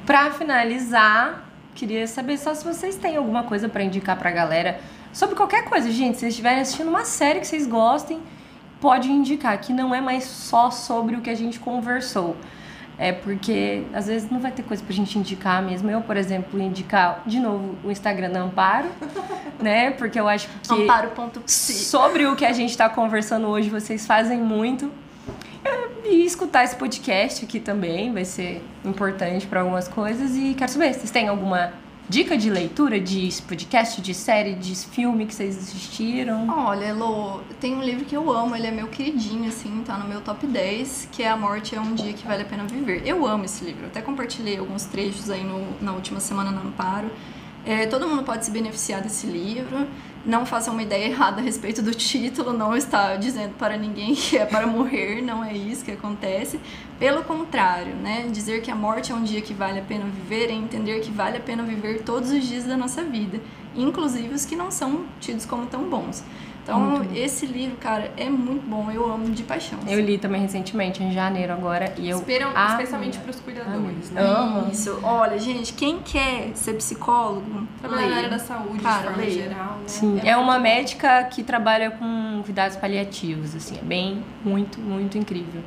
A: Para finalizar, queria saber só se vocês têm alguma coisa para indicar pra galera sobre qualquer coisa, gente. Se vocês estiverem assistindo uma série que vocês gostem, pode indicar que não é mais só sobre o que a gente conversou. É porque às vezes não vai ter coisa pra gente indicar mesmo. Eu, por exemplo, indicar de novo o Instagram da Amparo, né? Porque eu acho que
B: Amparo.psi.
A: sobre o que a gente tá conversando hoje, vocês fazem muito. E escutar esse podcast aqui também vai ser importante para algumas coisas. E quero saber, vocês têm alguma dica de leitura, de podcast, de série, de filme que vocês assistiram?
B: Olha, Elo, tem um livro que eu amo, ele é meu queridinho, assim, tá no meu top 10, que é A Morte é um Dia que Vale a Pena Viver. Eu amo esse livro, até compartilhei alguns trechos aí no, na última semana no Amparo. É, todo mundo pode se beneficiar desse livro. Não façam uma ideia errada a respeito do título, não está dizendo para ninguém que é para morrer, não é isso que acontece. Pelo contrário, né? Dizer que a morte é um dia que vale a pena viver é entender que vale a pena viver todos os dias da nossa vida, inclusive os que não são tidos como tão bons. Então,
A: Muito bom.
B: esse livro, cara, é muito bom, eu amo de paixão.
A: Eu li também recentemente, em janeiro agora, e eu.
C: Esperam
A: amei.
C: especialmente pros cuidadores, né?
A: Amo.
B: Isso. Olha, gente, quem quer ser psicólogo,
C: Trabalhar na área da saúde,
B: Cara,
C: de forma
B: leia.
C: geral, né?
A: Sim, é uma médica que trabalha com cuidados paliativos, assim, é bem, muito, muito incrível.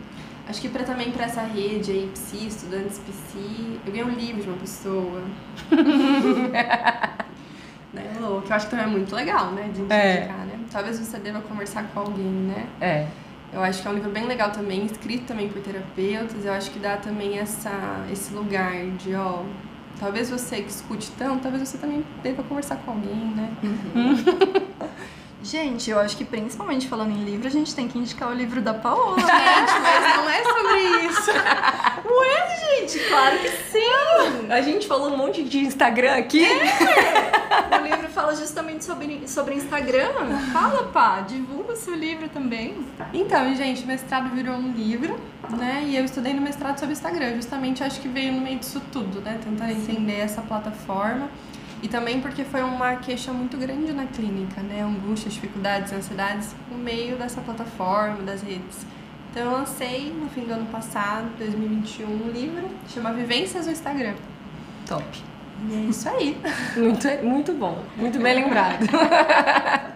C: Acho que pra, também pra essa rede aí, Psi, estudantes Psi, eu ganhei um livro de uma pessoa. né? Que eu acho que também é muito legal, né? De
A: É.
C: indicar, né? Talvez você deva conversar com alguém, né?
A: É.
C: Eu acho que é um livro bem legal também, escrito também por terapeutas. Eu acho que dá também essa, esse lugar de, ó, talvez você que escute tanto, talvez você também deva conversar com alguém, né?
B: Gente, eu acho que principalmente falando em livro, a gente tem que indicar o livro da Paola, né?
C: Mas não é sobre isso.
B: gente, claro que sim!
A: A gente falou um monte de Instagram aqui.
B: O livro fala justamente sobre, sobre Instagram. Fala, pá, divulga o seu livro também.
C: Então, gente, mestrado virou um livro, né? E eu estudei no mestrado sobre Instagram. Justamente acho que veio no meio disso tudo, né? Tentar entender essa plataforma. E também porque foi uma queixa muito grande na clínica, né? Angústias, dificuldades, ansiedades no meio dessa plataforma, das redes. Então eu lancei no fim do ano passado, 2021, um livro, chama Vivências no Instagram.
A: Top.
C: E é isso aí.
A: Muito, muito bom, muito bem lembrado.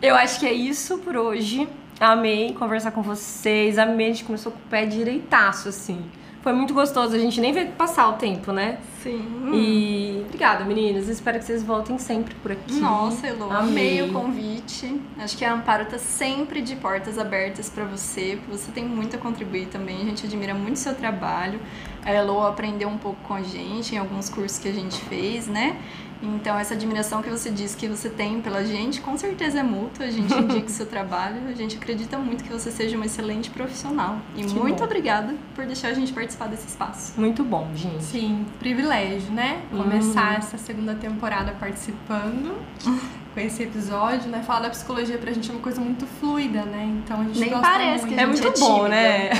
A: Eu acho que é isso por hoje. Amei conversar com vocês, amei, a gente começou com o pé direitaço, assim. Foi muito gostoso, a gente nem vê passar o tempo, né?
B: Sim.
A: E obrigada, meninas. Espero que vocês voltem sempre por aqui.
B: Nossa, Elo,
A: Amei.
B: amei o convite. Acho que a Amparo tá sempre de portas abertas pra você. Você tem muito a contribuir também. A gente admira muito o seu trabalho. A Elo aprendeu um pouco com a gente em alguns cursos que a gente fez, né? Então, essa admiração que você diz que você tem pela gente, com certeza é mútua. A gente indica o seu trabalho. A gente acredita muito que você seja uma excelente profissional. E
A: Que
B: muito
A: bom.
B: obrigada por deixar a gente participar desse espaço.
A: Muito bom, gente.
C: Sim, privilégio, né? Começar essa segunda temporada participando com esse episódio, né? Falar da psicologia pra gente é uma coisa muito fluida, né? Então a gente
B: Nem
C: gosta
B: parece
C: muito.
B: que a
A: É
B: gente
A: muito
B: é
A: bom,
B: tímida.
A: né?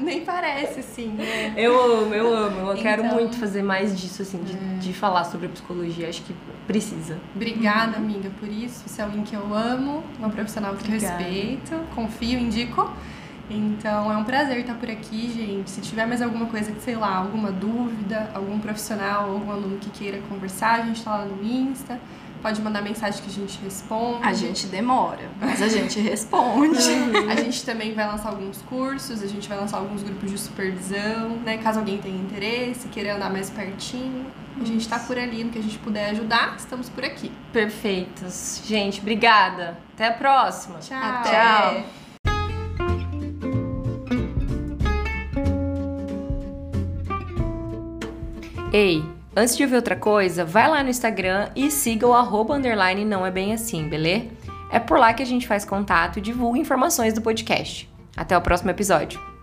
C: Nem parece, assim, né?
A: Eu amo, eu amo. Eu quero
C: Então-
A: muito fazer mais disso, assim, de, de falar sobre psicologia. Acho que precisa.
C: Obrigada, amiga, por isso. Você é alguém que eu amo, uma profissional que eu
A: Obrigada.
C: respeito, confio, indico. Então é um prazer estar por aqui, gente. Se tiver mais alguma coisa que, sei lá, alguma dúvida, algum profissional, algum aluno que queira conversar, a gente tá lá no Insta. Pode mandar mensagem que a gente responde.
B: A gente demora, mas a gente responde.
C: A gente também vai lançar alguns cursos, a gente vai lançar alguns grupos de supervisão, né? Caso alguém tenha interesse, queira andar mais pertinho. A gente tá por ali, no que a gente puder ajudar, estamos por aqui.
A: Perfeitos. Gente, obrigada. Até a próxima.
C: Tchau!
B: Até.
A: Tchau. Ei, antes de ouvir outra coisa, vai lá no Instagram e siga o arroba underline não é bem assim, beleza? É por lá que a gente faz contato e divulga informações do podcast. Até o próximo episódio.